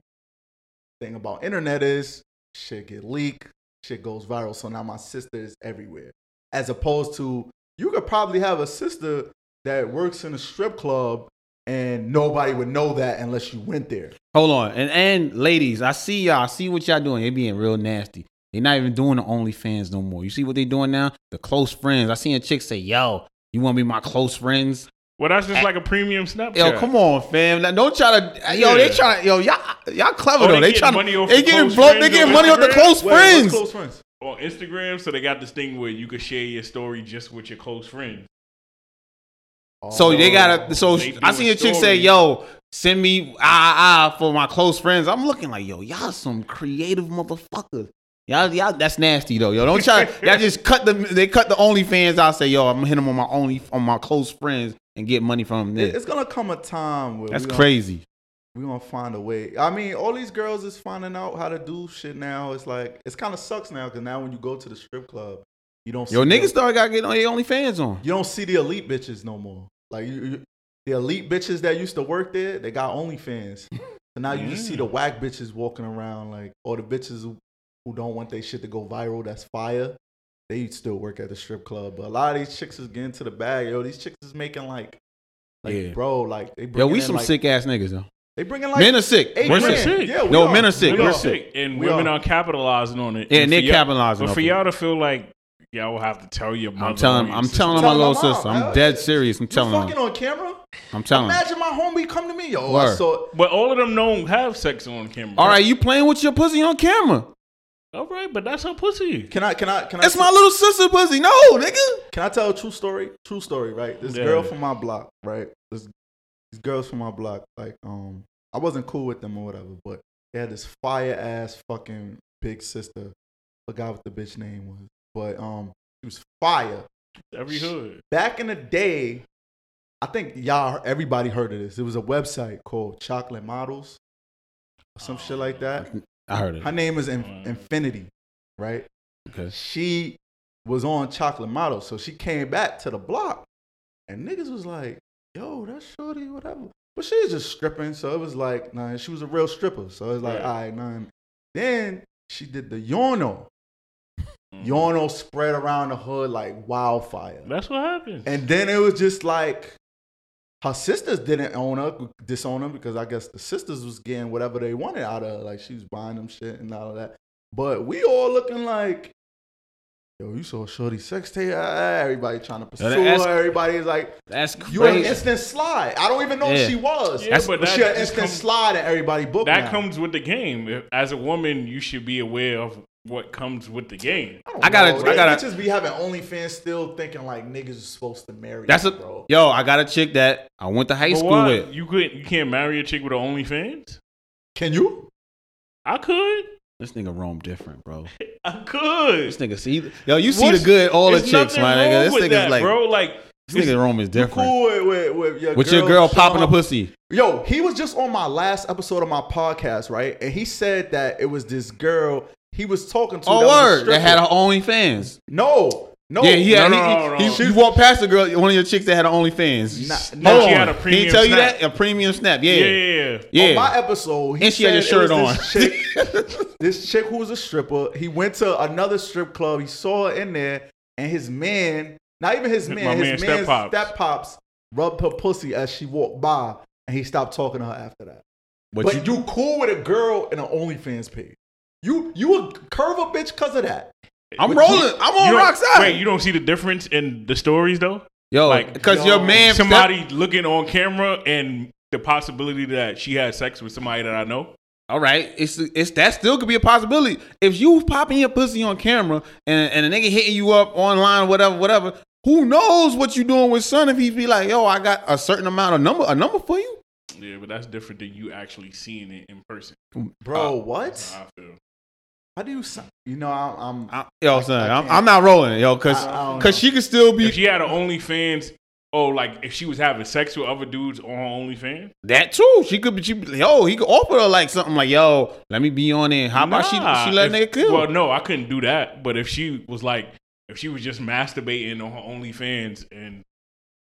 Thing about internet is shit get leaked, shit goes viral. So now my sister is everywhere. As opposed to you could probably have a sister that works in a strip club and nobody would know that unless you went there. Hold on, and and ladies, I see y'all. I see what y'all doing. They being real nasty. They not even doing the OnlyFans no more. You see what they doing now? The close friends. I seen a chick say, "Yo, you want to be my close friends?" Well, that's just like a premium Snapchat. Yo, come on, fam. Now, don't try to. Yo, Yeah. they try. Yo, y'all, y'all clever Oh, though. they They getting trying. money off They the getting close blow, They friends getting on money off the Instagram? close Wait, what's friends. close friends? On Instagram, so they got this thing where you can share your story just with your close friends. So they Oh. gotta. So They I doing seen a chick say, stories. "Yo, send me ah ah ah for my close friends." I'm looking like, "Yo, y'all some creative motherfuckers." Y'all, y'all, that's nasty though. Yo, don't try. y'all just cut the. They cut the OnlyFans. I say, "Yo, I'm gonna hit them on my only on my close friends and get money from this. It's gonna come a time where That's we crazy. we gonna find a way. I mean, all these girls is finding out how to do shit now. It's like it's kind of sucks now because now when you go to the strip club, you don't. Yo, niggas the, started got get on their OnlyFans on. You don't see the elite bitches no more. Like you, you, the elite bitches that used to work there, they got OnlyFans. So now you just see the whack bitches walking around, like or the bitches who, who don't want their shit to go viral. That's fire. They still work at the strip club, but a lot of these chicks is getting to the bag. Yo, these chicks is making like, like Yeah. bro, like they Yo, we in, some like, sick ass niggas though. They bringing like Men are sick. eight Women are grand. sick. Yeah, we No, are. men are sick. We Women We're are are. sick, and We women are. are capitalizing on it. Yeah, And they're capitalizing But for y'all to feel like y'all will have to tell your mother. I'm telling. I'm sister- telling on my little mom, sister. I'm dead serious. I'm You telling fucking on camera. I'm telling. Imagine my homie come to me, yo. Word. So But all of them don't have sex on camera. All right, you playing with your pussy on camera? All right, but that's her pussy. can I? Can I? Can I? That's my little sister pussy. No, nigga. Can I tell a true story? True story, right? This Yeah. girl from my block, right? This these girls from my block, like, um, I wasn't cool with them or whatever, but they had this fire ass fucking big sister. Forgot what the bitch name was, but um, she was fire. Every hood. Back in the day, I think y'all, everybody heard of this. It was a website called Chocolate Models, or some shit like that. I heard Her name is In- Wow. Infinity, right? Okay. she was on Chocolate Model, so she came back to the block, and niggas was like, "Yo, that's shorty, whatever." But she was just stripping, so it was like, nah, she was a real stripper, so it was like, Right. all right, none. Then she did the Yorno. Mhm. Yorno spread around the hood like wildfire, That's what happens. and then it was just like. Her sisters didn't own her, disown her because I guess the sisters was getting whatever they wanted out of her. Like she was buying them shit and all of that. But we all looking like, yo, you saw Shorty sex tape. Ah, Everybody trying to pursue that's- her. Everybody's like, That's you an instant slide. I don't even know Yeah. if she was. Yeah, but but she an instant comes- slide and everybody booked that now. comes with the game. As a woman, you should be aware of what comes with the game. don't I gotta- know. I gotta- Bitches be having OnlyFans still thinking like niggas is supposed to marry. That's a bro. yo. I got a chick that I went to high But school why? with. You couldn't, you can't marry a chick with an OnlyFans? Can you? I could. This nigga Rhome different, bro. I could. This nigga see. Yo, you see What's- the good all the chicks, my nigga. This with nigga's that, like bro. Like this nigga Rhome is different. cool with, with, with your With your girl girl popping a pussy. Yo, he was just on my last episode of my podcast, right? And he said that it was this girl he was talking to. Oh that word, that had stripper. her OnlyFans. no, no, yeah, he had. no, he, no, he, no. he, you walked past the girl, one of your chicks that had an OnlyFans. Nah, No, she on. had a He premium didn't tell you snap. that a premium snap. Yeah, yeah, yeah, yeah. yeah. On my episode, he And she had your said shirt on. This chick, this chick who was a stripper. He went to another strip club. He saw her in there, and his man, not even his man, My his man, man's Step Pops. step pops rubbed her pussy as she walked by, and he stopped talking to her after that. but, But, you, you, cool with a girl in an OnlyFans page? You you a curve a bitch because of that? I'm but rolling. you- I'm on don't- rock side. Wait, you don't see the difference in the stories though? Yo, Like, because yo, your man somebody looking on camera and the possibility that she had sex with somebody that I know. All right, it's it's that still could be a possibility. If you popping your pussy on camera and and a nigga hitting you up online, whatever, whatever, who knows what you doing with son? If he be like, yo, I got a certain amount of number, a number for you. Yeah, but that's different than you actually seeing it in person. Bro, That's what? How I do you? You know, I'm. I'm I, yo, I- son, I I'm, can't. I'm not rolling, yo, cause I- I cause she could still be If she had an OnlyFans, oh, like if she was having sex with other dudes on her OnlyFans, that too. She could be, she, be- yo, he could offer her like something like, yo, let me be on it. How about she she let if- nigga kill? Well, no, I couldn't do that. But if she was like, if she was just masturbating on her OnlyFans, and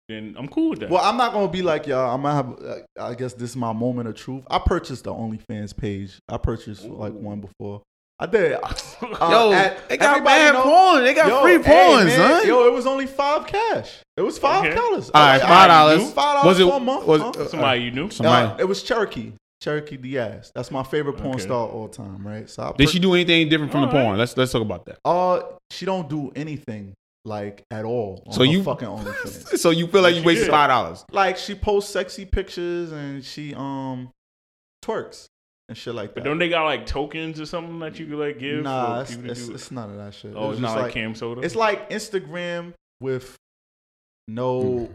then I'm cool with that. Well, I'm not gonna be like y'all. I'm gonna have. uh, I guess this is my moment of truth. I purchased the OnlyFans page. I purchased like one before. I did. Uh, yo, at- they got bad know- porn. They got Yo, free hey, porn, man, son. Yo, it was only five cash. It was five Okay. dollars. All right, five dollars. Five Was dollars for a month. was huh? Somebody you knew? somebody? Uh, it was Cherokee. Cherokee D'Ass. That's my favorite porn Okay. star of all time, right? So I Did pur- she do anything different from the All right. porn? Let's let's talk about that. Uh, she don't do anything like at all. On So you- fucking OnlyFans. So you feel like you wasted five dollars? like she posts sexy pictures and she um twerks and shit like that. But don't they got like tokens or something that you could like give? nah, for it's, people to it's, do? it's none of that shit. oh, it's it's just not like, Cam Soda. It's like Instagram with no, hmm.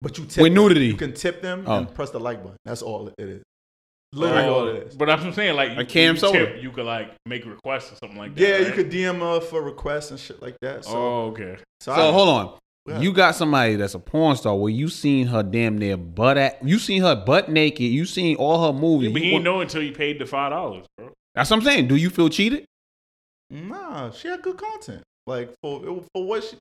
but you tip. With them. nudity. You can tip them Oh. and press the like button. That's all it is. Oh, Literally Oh, all it is. But that's what I'm saying. Like, Like you, Cam you, Soda. tip, you could like make requests or something like that. Yeah, you right? could DM her for requests and shit like that. So, oh, okay. so, So I- hold on. Yeah. You got somebody that's a porn star where you seen her damn near butt at you seen her butt naked, you seen all her movies. but You he want- didn't know until you paid the five dollars, bro. That's what I'm saying. Do you feel cheated? Nah, she had good content. Like for for what she,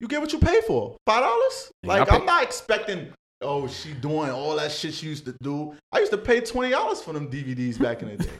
you get what you pay for. Five dollars. Like pay- I'm not expecting. Oh, she doing all that shit she used to do. I used to pay twenty dollars for them DVDs back in the day.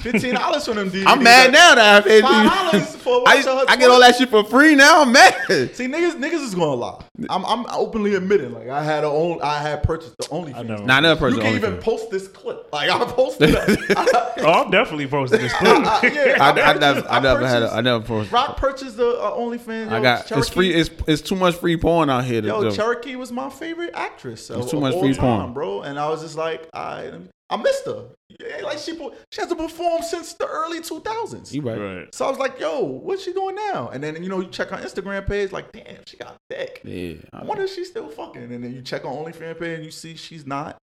Fifteen dollars for them DVDs. I'm mad now that I paid Five dollars for I, watching her. I get all that shit for free now. I'm mad. See, niggas, niggas is gonna lie. I'm, I'm openly admitting, like I had a own, I had purchased the OnlyFans. I know. Nah, I never You can't even OnlyFans. post this clip. Like I posted that. Oh, I'm definitely posting this clip. yeah, I, I, purchased- never, I never had. A, purchased- I never purchased. Roc purchased the uh, OnlyFans. I Yo, got. It's free. It's it's too much free porn out here. To, Yo, to- Cherokee was my favorite actress. Of, It's too much free time, porn. bro. And I was just like, I, I missed her. Yeah, like she, she hasn't performed since the early 2000s. you right. right. So I was like, yo, what's she doing now? And then you know, you check her Instagram page, like, damn, she got thick. Yeah. I wonder if she's still fucking. And then you check her OnlyFans page, and you see she's not.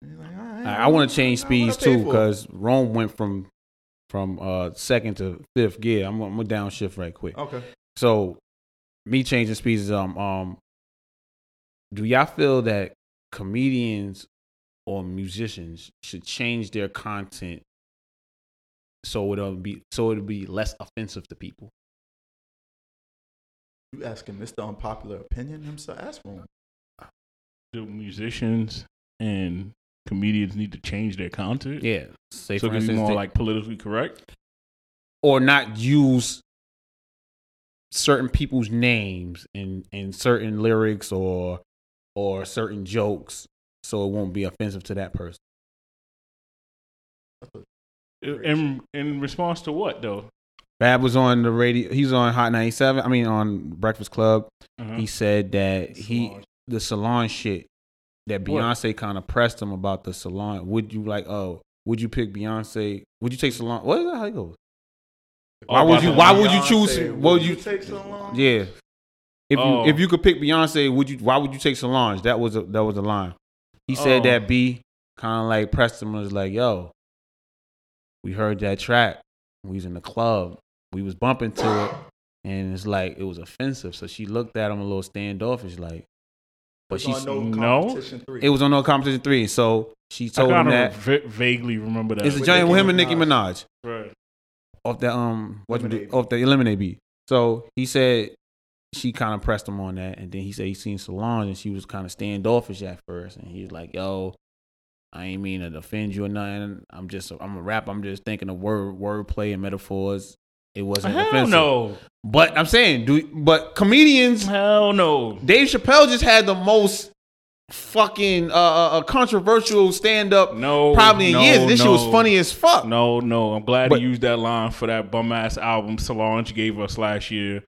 Like, all right, I, I want to change speeds too because Rhome went from from uh second to fifth gear. I'm, I'm gonna downshift right quick. Okay. So me changing speeds is um um. Do y'all feel that comedians or musicians should change their content so it'll be so it'll be less offensive to people? You asking Mr. Unpopular Opinion himself? Ask him. Do musicians and comedians need to change their content? Yeah. Say So for it can be more they- like politically correct. or not use certain people's names in in certain lyrics or or certain jokes so it won't be offensive to that person. In in response to what though? Fab was on the radio. He's on Hot 97. I mean, on Breakfast Club. Uh-huh. He said that he Solange. the Solange shit that Beyonce kind of pressed him about the Solange. Would you like? Oh, would you pick Beyonce? Would you take Solange? What is that? How it goes? Why would you? Why would you choose? Beyonce, What would you? take Solange? Yeah. If Oh. you if you could pick Beyonce, would you? Why would you take Solange? That was a, that was a line. He said Oh. that B kind of like pressed him and was like, "Yo, we heard that track. We was in the club. We was bumping to it, and it's like it was offensive." So she looked at him a little standoffish, like. But she's no, No? three. it was on no competition three, so she told him that va- vaguely remember that. it's a giant with him and Nicki Minaj. Right. off the um what off the eliminate beat. So he said she kind of pressed him on that, and then he said he seen Solange and she was kind of standoffish at first, and he's like, "Yo, I ain't mean to offend you or nothing. I'm just I'm a rap. I'm just thinking of word wordplay and metaphors. It wasn't Hell offensive. no. But I'm saying, do but comedians Hell no. Dave Chappelle just had the most fucking uh, uh uh, controversial stand up No. probably in no, years. This shit was funny as fuck. No, no. I'm glad But- he used that line for that bum ass album Solange gave us last year.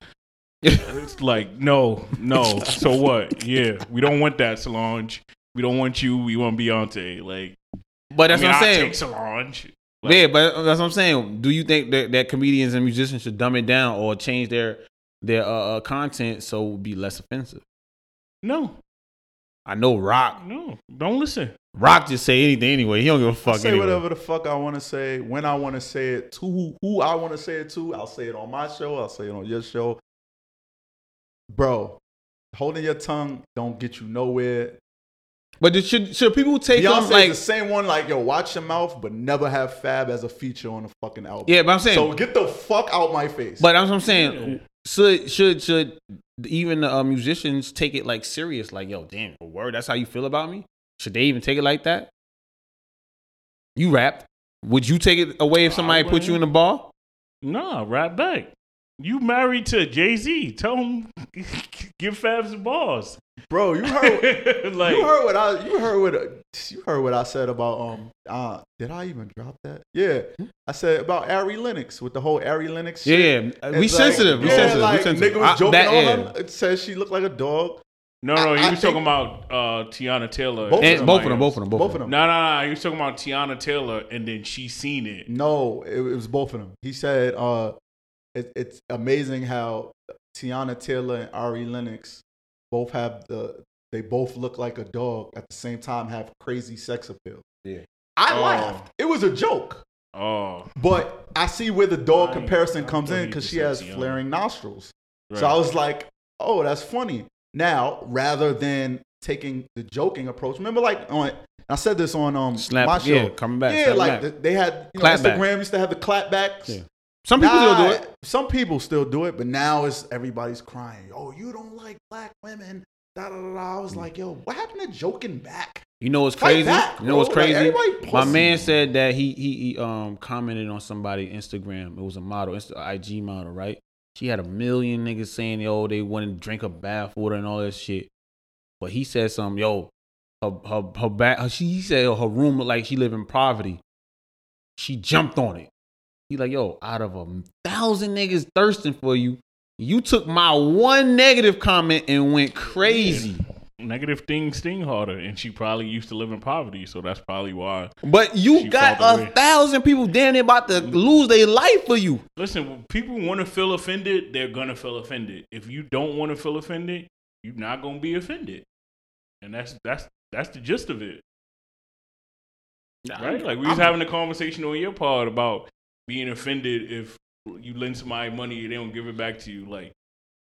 It's like no, no. so what? Yeah, we don't want that Solange. We don't want you. We want Beyonce. Like But that's I mean, what I'm I'll saying. Take Solange. Like, yeah, but that's what I'm saying. Do you think that, that comedians and musicians should dumb it down or change their their uh, uh, content so it would be less offensive? No, I know Roc. no. Don't listen. Roc just say anything anyway. He don't give a fuck I say anyway. whatever the fuck I want to say when I want to say it to who, who I want to say it to. I'll say it on my show. I'll say it on your show. Bro, holding your tongue don't get you nowhere. But it should should people take them Beyonce's like the same one, like yo, watch your mouth, but never have Fab as a feature on a fucking album. yeah? But I'm saying, So get the fuck out my face. but that's what I'm saying. Should should should even the uh, musicians take it like serious? Like yo, damn, a word. That's how you feel about me. Should they even take it like that? You rapped. Would you take it away if somebody put you in the bar? Nah, right back. You married to Jay Z. Tell him give Fabs the balls. bro, you heard like you heard what I you heard what you heard what I said about um uh did I even drop that? Yeah. I said about Ari Lennox with the whole Ari Lennox Yeah, shit. yeah. We like- sensitive. We yeah, sensitive. Like, we sensitive. Nigga was I- joking that- on yeah. her. It says she looked like a dog. no, no. He was I talking about uh, Teyana Taylor. Both of And them, both of them, both of them, both, Both of them. them. No, no, no. He was talking about Teyana Taylor, and then she seen it. No, it, it was both of them. He said uh it, it's amazing how Teyana Taylor and Ari Lennox both have the they both look like a dog at the same time have crazy sex appeal. Yeah. I Oh. laughed. It was a joke. Oh, But I see where the dog I- comparison I comes thought in because she has Teyana. flaring nostrils. right. So I was like, oh, that's funny. Now, rather than taking the joking approach, remember, like on I said this on um Slap, my show. yeah, coming back. yeah, like the- they had you know, Clap back. Instagram used to have the clapbacks. Yeah. Some people still do it. Some people still do it, but now it's everybody's crying. Oh, you don't like black women. Da, da, da, da. I was like, yo, what happened to joking back? You know what's crazy? back, you know what's bro. Like, crazy? My man said that he, he he um commented on somebody Instagram. It was a model, Insta, IG model, right? She had a million niggas saying yo they wanted to drink her bath water and all that shit. But he said something, yo, her her her back. She he said her room looked like she lived in poverty. She jumped on it. He like, yo, out of a thousand niggas thirsting for you, you took my one negative comment and went crazy. Negative things sting harder, and she probably used to live in poverty, so that's probably why. But you got a thousand people damn near about to mm. lose their life for you. Listen, people want to feel offended, they're gonna feel offended. If you don't want to feel offended, you're not gonna be offended, and that's that's that's the gist of it, right? Like we was having a conversation on your part about being offended if you lend somebody money and they don't give it back to you. Like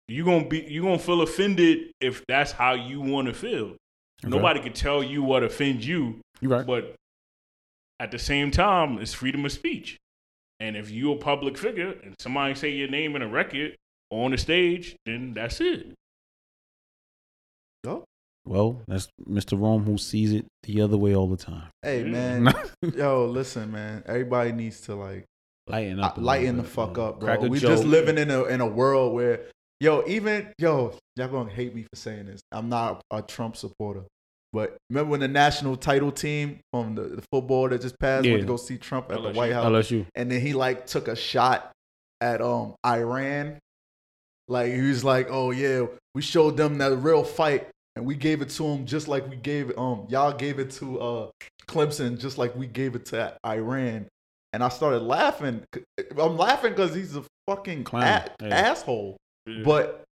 you gonna be you gonna feel offended if that's how you want to feel. Nobody can tell you what offends you, You right. but at the same time, it's freedom of speech. And if you're a public figure and somebody say your name in a record or on the stage, then that's it. Well, that's Mr. Rhome who sees it the other way all the time. Hey man, yo, listen, man. Everybody needs to like Lighten up. a lighten the fuck up, Crack bro. We joke. just living in a in a world where, yo, even yo, y'all gonna hate me for saying this. I'm not a Trump supporter, but remember when the national title team from the, the football that just passed Yeah. went to go see Trump at the White House, LSU. and then he like took a shot at um Iran. Like he was like, "Oh yeah, we showed them that real fight, and we gave it to them just like we gave it. um y'all gave it to uh Clemson, just like we gave it to Iran." And I started laughing. I'm laughing because he's a fucking Clown, a- yeah. asshole. Yeah. But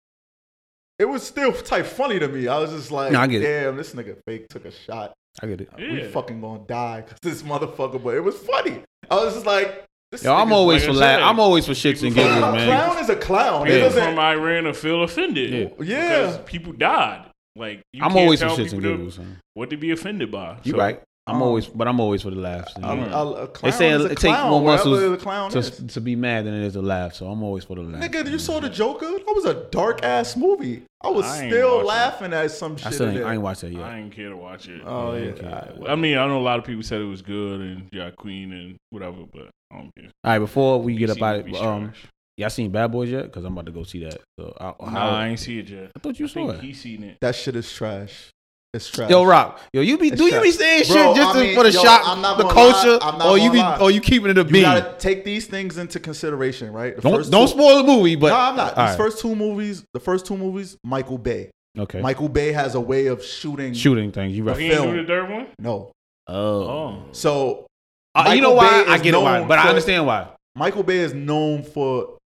it was still type funny to me. I was just like, No, I get it. "Damn, this nigga fake took a shot." I get it. We Yeah. fucking gonna die because this motherfucker. But it was funny. I was just like, Yo, I'm always like for I laugh. I'm always for shits and people- giggles, a man. clown is a clown. It People doesn't. from Iran will feel offended. Yeah. Yeah. Because people died. Like you I'm can't always for tell shits and people giggles. What to be offended by. You So, right. I'm um, always, but I'm always for the laughs. I'm, Yeah. a, a clown They say is a it take clown, more muscles the clown to, to be mad than it is to laugh. So I'm always for the laugh. Nigga, you saw the Joker? That was a dark ass movie. I was I still watching laughing at some shit. I still in ain't, there. I ain't watched that I yet. didn't care to watch it. Oh yeah. okay. alright, I mean, I know a lot of people said it was good and yeah, Queen and whatever, but I don't care. All right, before we get up out movies of um, y'all seen Bad Boys yet? Because I'm about to go see that. So I, Nah, how, I ain't see it yet. I thought you I saw think it. he seen it. That shit is trash. It's trash. Yo, Roc. Yo, you be It's do you be saying Bro, shit just I to- mean, for the yo, shock, I'm not the gonna culture, lie. I'm not or you be gonna lie. or you keeping it a you gotta take these things into consideration, right? The Don't first don't two- spoil the movie, but no, I'm not. These right. first two movies, the first two movies, Michael Bay. okay. Michael Bay has a way of shooting. shooting things. You right? he ain't film. do the third one. No. Oh, Oh, So Uh, you know why? I get it why, known but I understand why. Michael Bay is known for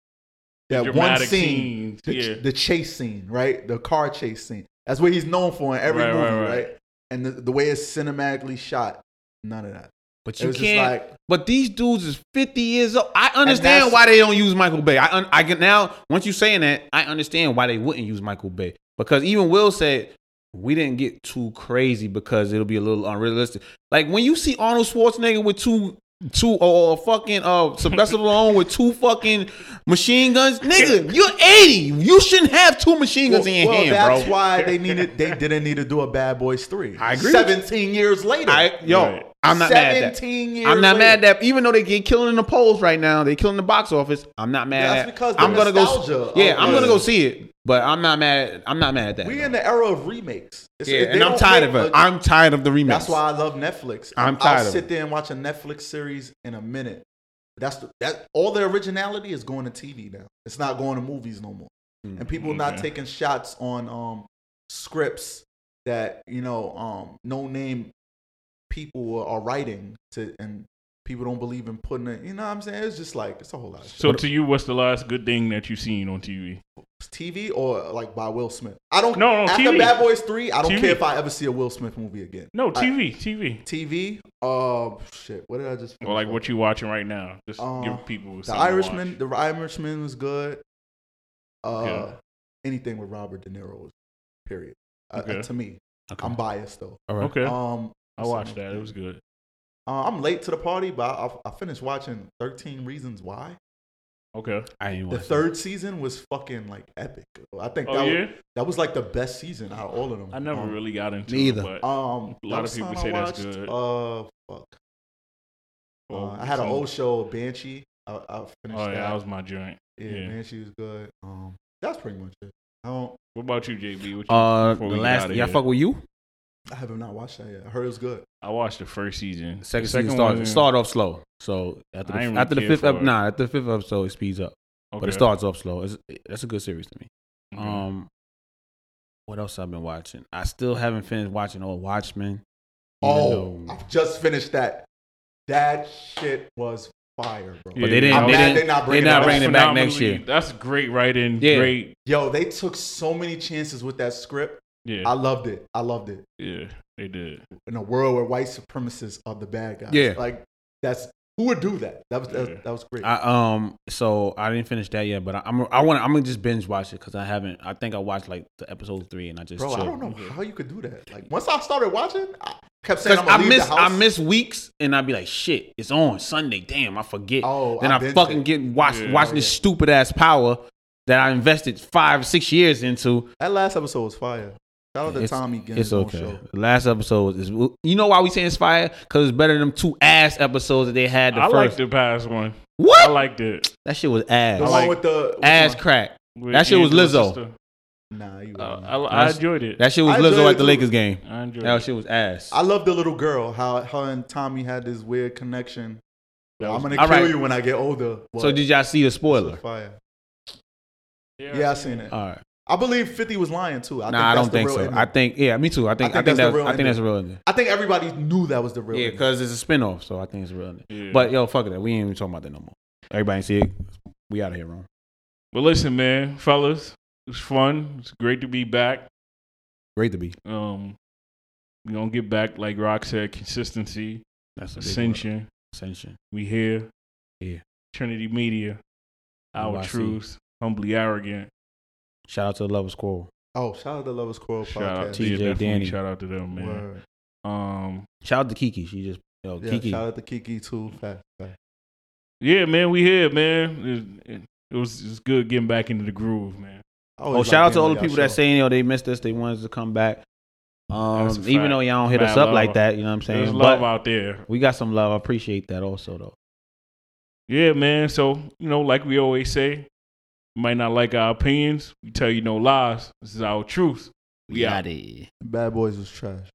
that one scene, scenes, the, yeah. the chase scene, right? The car chase scene. That's what he's known for in every Right, movie, right, right, right. And the, the way it's cinematically shot, none of that. But you can't. like but these dudes is fifty years old. I understand why they don't use Michael Bay. I un, I get now. Once you saying that, I understand why they wouldn't use Michael Bay because even Will said we didn't get too crazy because it'll be a little unrealistic. Like when you see Arnold Schwarzenegger with two. Two or fucking uh Sylvester Stallone with two fucking machine guns, nigga. You're eighty. You shouldn't have two machine guns well, in your well, hand, that's bro. why they needed they didn't need to do a Bad Boys three. I agree. Seventeen years later, I yo, Right. I'm not mad at that. I'm not later. mad that even though they get killing in the polls right now, they killing the box office. I'm not mad. That's at, because I'm gonna go. nostalgia Yeah, I'm gonna go see it, but I'm not mad. At, I'm not mad at that. We're in the era of remakes. It's- yeah, and I'm tired of it. I'm tired of the remakes. That's why I love Netflix. I'm I'll tired of sit it. there and watch a Netflix series in a minute. That's the, that. All the originality is going to TV now. It's not going to movies no more. Mm, And people not taking shots on um scripts that you know um no name people are writing to and people don't believe in putting it. You know what I'm saying? It's just like it's a whole lot of shit. so to you, what's the last good thing that you've seen on TV? TV or like by Will Smith. I don't. No, no, after TV. Bad Boys Three, I don't TV. care if I ever see a Will Smith movie again. No, I- TV, TV. TV. Uh, shit. What did I just? Or like what you watching right now? Just Uh, give people The something to Irishman. watch. The Irishman was good. Uh, Okay. anything with Robert De Niro. was- Period. Uh, Okay. to me, Okay. I'm biased though. All right. Okay, Um, I what's watched that. It was good. Uh, I'm late to the party, but I, I finished watching 13 Reasons Why. Okay. I ain't The watch third season was fucking like epic. I think Oh that, yeah, was, that was like the best season out of all of them. I never Um, really got into me it, either. but Um, A lot of people say something that's good. Uh, fuck. well, Uh, I had an old show, Banshee. I, I finished Oh that. yeah, that was my joint. yeah, yeah. Banshee was good. Um, that's pretty much it. I don't. What about you, JB? What you. Uh, before the we get last. outta Y'all here? fuck with you. I have not watched that yet. I heard it was good. I watched the first season. Second, The season one- started started off slow. So after the, ain't really after the fifth, for ep- nah, after the fifth episode, it speeds up. Okay. But it starts off slow. It's, that's a good series to me. Okay. Um, what else I've been watching? I still haven't finished watching Old Watchmen. Oh, though- I've just finished that. That shit was fire, bro. Yeah. but they didn't. I'm they mad didn't. they not They're bringing not it bringing it back. back next year. That's great writing. Yeah. Great. Yo, they took so many chances with that script. Yeah. I loved it. I loved it. yeah. They did. In a world where white supremacists are the bad guys. Yeah. Like that's who would do that. That was that, Yeah. that was great. I um. So I didn't finish that yet, but I, I'm. I want. I'm gonna just binge watch it because I haven't. I think I watched like the episode three, and I just. Bro, I don't know how you could do that. Like once I started watching, I kept saying I'm I gonna leave miss the I miss weeks and I'd be like, shit, it's on Sunday. Damn, I forget. Oh, then I I, fucking it. get watch Yeah. watching Oh, this stupid ass power that I invested five six years into. That last episode was fire. Shout out to It's- Tommy getting It's okay. show. Last episode is you know why we saying it's fire because it's better than them two ass episodes that they had the I liked the past one. What? I What liked it. that shit was ass. The I one like- with the which ass one? crack. With That shit was Angela's Lizzo. sister. Nah, you. Uh. I, I enjoyed it. That shit was I Lizzo at the too. Lakers game. I enjoyed That it. shit was ass. I love the little girl. How her and Tommy had this weird connection. That I'm gonna kill right. you when I get older. so did y'all see the spoiler? Fire. Yeah, I seen it. All right. I believe 50 was lying too. I nah, I don't the think real so. ending. I think yeah, me too. I think I think think, that's the real I think that's a ending. real ending. I think everybody knew that was the real. Yeah, because it's a spinoff, so I think it's real. Yeah. But yo, fuck that. We ain't even talking about that no more. Everybody see it. We out of here, Ron. But listen, man, fellas, it's fun. It's great to be back. Great to be. Um, we gonna get back, like Roc said, consistency, That's a big ascension. Ascension. We here. Yeah. Trinity Media, our NYC. truth, humbly arrogant. Shout out to the Lovers Quarrel. oh, shout out to the Lovers Quarrel Shout out podcast. to TJ definitely Danny. Shout out to them, man. Word. Um, Shout out to Kiki. She just yo Yeah, Kiki. shout out to Kiki too. Fact, fact. yeah, man, we here, man. It, it, it was it's good getting back into the groove, man. Oh, always shout out to all the people y'all that show. saying yo they missed us. They wanted to come back. Um, even though y'all don't hit us Mad up like that, you know what I'm saying. There's love But out there. we got some love. I appreciate that also though. Yeah, man. So, you know, like we always say, you might not like our opinions. We tell you no lies. This is our truth. We out. Yachty. Bad Boys was trash.